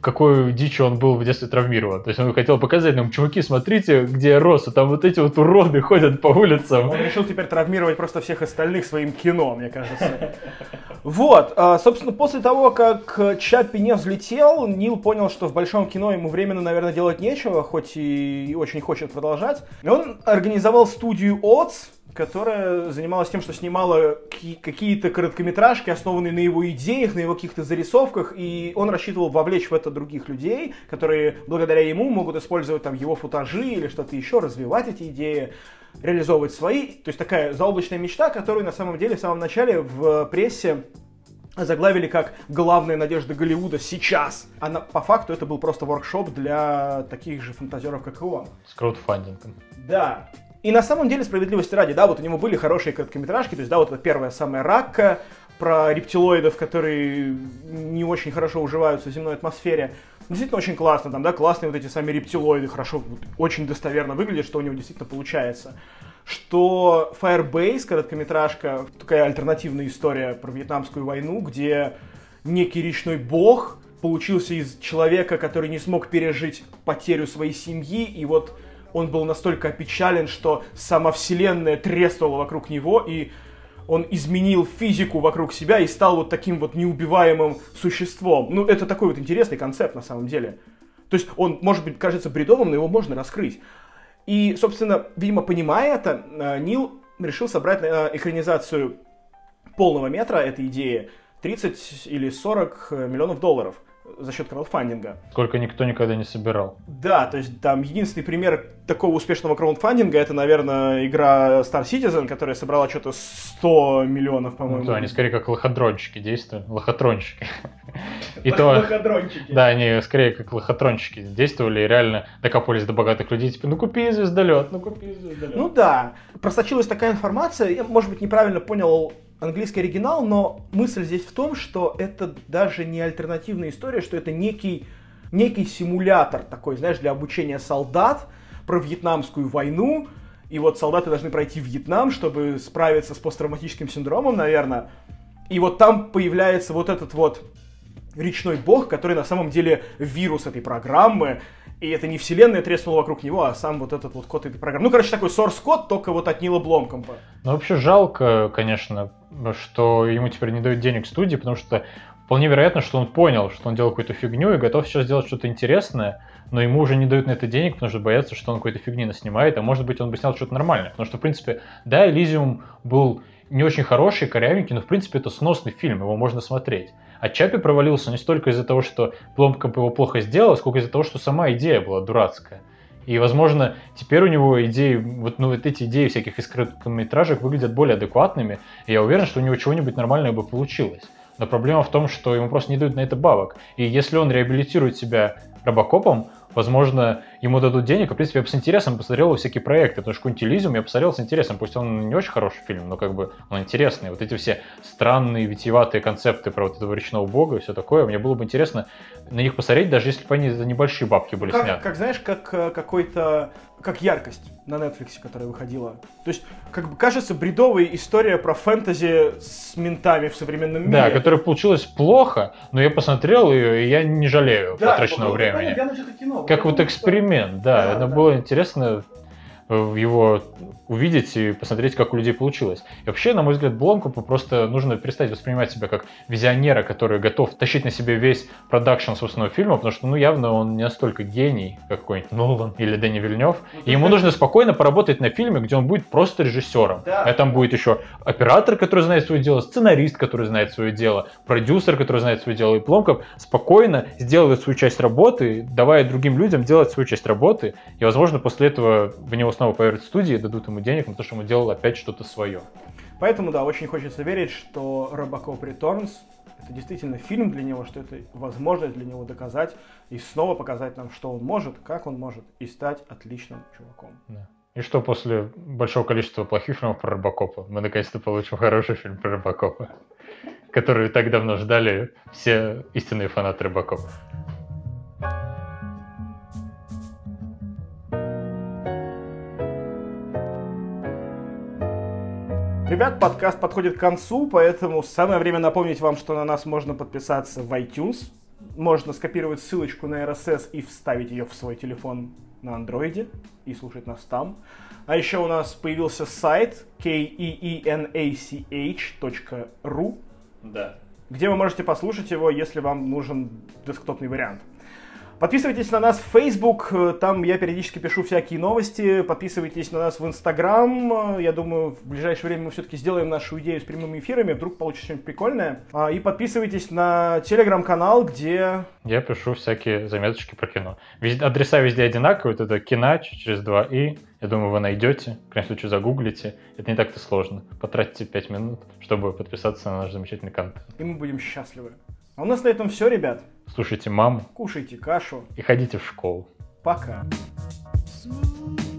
какую дичь он был в детстве травмирован. То есть он хотел показать нам, чуваки, смотрите, где я рос, а там вот эти вот уроды (laughs) ходят по улицам. Он решил теперь травмировать просто всех остальных своим кино, мне кажется. Вот, а, собственно, после того, как Чаппи не взлетел, Нил понял, что в большом кино ему временно, наверное, делать нечего, хоть и очень хочет продолжать. И он организовал студию ОЦ, которая занималась тем, что снимала какие-то короткометражки, основанные на его идеях, на его каких-то зарисовках, и он рассчитывал вовлечь в это других людей, которые благодаря ему могут использовать там его футажи или что-то еще, развивать эти идеи, реализовывать свои. То есть такая заоблачная мечта, которую на самом деле в самом начале в прессе заглавили как «Главная надежда Голливуда сейчас». А на, по факту это был просто воркшоп для таких же фантазеров, как и он. С краудфандингом. Да. И на самом деле, справедливости ради, да, вот у него были хорошие короткометражки, то есть, да, вот это первая самая «Ракка», про рептилоидов, которые не очень хорошо уживаются в земной атмосфере. Действительно очень классно, там, да, классные вот эти сами рептилоиды, хорошо, вот, очень достоверно выглядят, что у него действительно получается. Что Firebase, короткометражка, такая альтернативная история про Вьетнамскую войну, где некий речной бог получился из человека, который не смог пережить потерю своей семьи, и вот он был настолько опечален, что сама вселенная треснула вокруг него, и он изменил физику вокруг себя и стал вот таким вот неубиваемым существом. Ну, это такой вот интересный концепт на самом деле. То есть он, может быть, кажется бредовым, но его можно раскрыть. И, собственно, видимо, понимая это, э, Нил решил собрать на экранизацию полного метра этой идеи 30 или 40 миллионов долларов – за счет краудфандинга. Сколько никто никогда не собирал. Да, то есть там единственный пример такого успешного краудфандинга это, наверное, игра Star Citizen, которая собрала что-то 100 миллионов, по-моему. Ну, да, они скорее как лохотрончики действуют. Лохотрончики. (laughs) И то, лохотрончики. Да, они скорее как лохотрончики действовали и реально докопались до богатых людей. Типа, ну купи звездолет, ну купи звездолет. Ну да. Просочилась такая информация, я, может быть, неправильно понял английский оригинал, но мысль здесь в том, что это даже не альтернативная история, что это некий, некий симулятор такой, знаешь, для обучения солдат про Вьетнамскую войну. И вот солдаты должны пройти Вьетнам, чтобы справиться с посттравматическим синдромом, наверное. И вот там появляется вот этот вот речной бог, который на самом деле вирус этой программы, и это не вселенная треснула вокруг него, а сам вот этот вот код этой программы. Ну, короче, такой source код, только вот от Нила Бломкомпа. Ну, вообще жалко, конечно, что ему теперь не дают денег студии, потому что вполне вероятно, что он понял, что он делал какую-то фигню и готов сейчас сделать что-то интересное, но ему уже не дают на это денег, потому что боятся, что он какой-то фигни наснимает, а может быть он бы снял что-то нормальное. Потому что, в принципе, да, Элизиум был не очень хороший, корявенький, но, в принципе, это сносный фильм, его можно смотреть. А Чапи провалился не столько из-за того, что Пломкомп его плохо сделал, сколько из-за того, что сама идея была дурацкая. И, возможно, теперь у него идеи, вот, ну, вот эти идеи всяких из выглядят более адекватными, и я уверен, что у него чего-нибудь нормальное бы получилось. Но проблема в том, что ему просто не дают на это бабок. И если он реабилитирует себя робокопом, возможно, ему дадут денег, в принципе, я бы с интересом посмотрел всякие проекты, потому что какой-нибудь Элизиум я посмотрел с интересом, пусть он не очень хороший фильм, но как бы он интересный. Вот эти все странные, витиеватые концепты про вот этого речного бога и все такое, мне было бы интересно на них посмотреть, даже если бы они за небольшие бабки были как, сняты. Как, знаешь, как э, какой-то как яркость на Netflix, которая выходила. То есть, как бы кажется, бредовая история про фэнтези с ментами в современном мире. Да, которая получилась плохо, но я посмотрел ее, и я не жалею да, потраченного времени. Кино, как вот эксперимент, да, да это да. было интересно его увидеть и посмотреть, как у людей получилось. И вообще, на мой взгляд, Бломкопу просто нужно перестать воспринимать себя как визионера, который готов тащить на себе весь продакшн собственного фильма, потому что, ну, явно он не настолько гений, как какой-нибудь Нолан или Дэнни Вильнев. Ну, и ему нужно спокойно поработать на фильме, где он будет просто режиссером. Да. А там будет еще оператор, который знает свое дело, сценарист, который знает свое дело, продюсер, который знает свое дело. И Бломкоп спокойно сделает свою часть работы, давая другим людям делать свою часть работы. И, возможно, после этого в него снова поверят студии и дадут ему денег на то, что ему делал опять что-то свое. Поэтому, да, очень хочется верить, что Робокоп Returns это действительно фильм для него, что это возможность для него доказать и снова показать нам, что он может, как он может, и стать отличным чуваком. Да. И что после большого количества плохих фильмов про Робокопа мы наконец-то получим хороший фильм про Робокопа, который так давно ждали все истинные фанаты Робокопа. Ребят, подкаст подходит к концу, поэтому самое время напомнить вам, что на нас можно подписаться в iTunes. Можно скопировать ссылочку на RSS и вставить ее в свой телефон на андроиде и слушать нас там. А еще у нас появился сайт keenach.ru, да. где вы можете послушать его, если вам нужен десктопный вариант. Подписывайтесь на нас в Facebook, там я периодически пишу всякие новости. Подписывайтесь на нас в Instagram. Я думаю, в ближайшее время мы все-таки сделаем нашу идею с прямыми эфирами, вдруг получится что-нибудь прикольное. А, и подписывайтесь на телеграм-канал, где... Я пишу всякие заметочки про кино. Везде, адреса везде одинаковые, это кинач через 2 и. Я думаю, вы найдете, в крайнем случае загуглите. Это не так-то сложно. Потратите 5 минут, чтобы подписаться на наш замечательный контент. И мы будем счастливы. А у нас на этом все, ребят. Слушайте маму. Кушайте кашу. И ходите в школу. Пока. Smooth.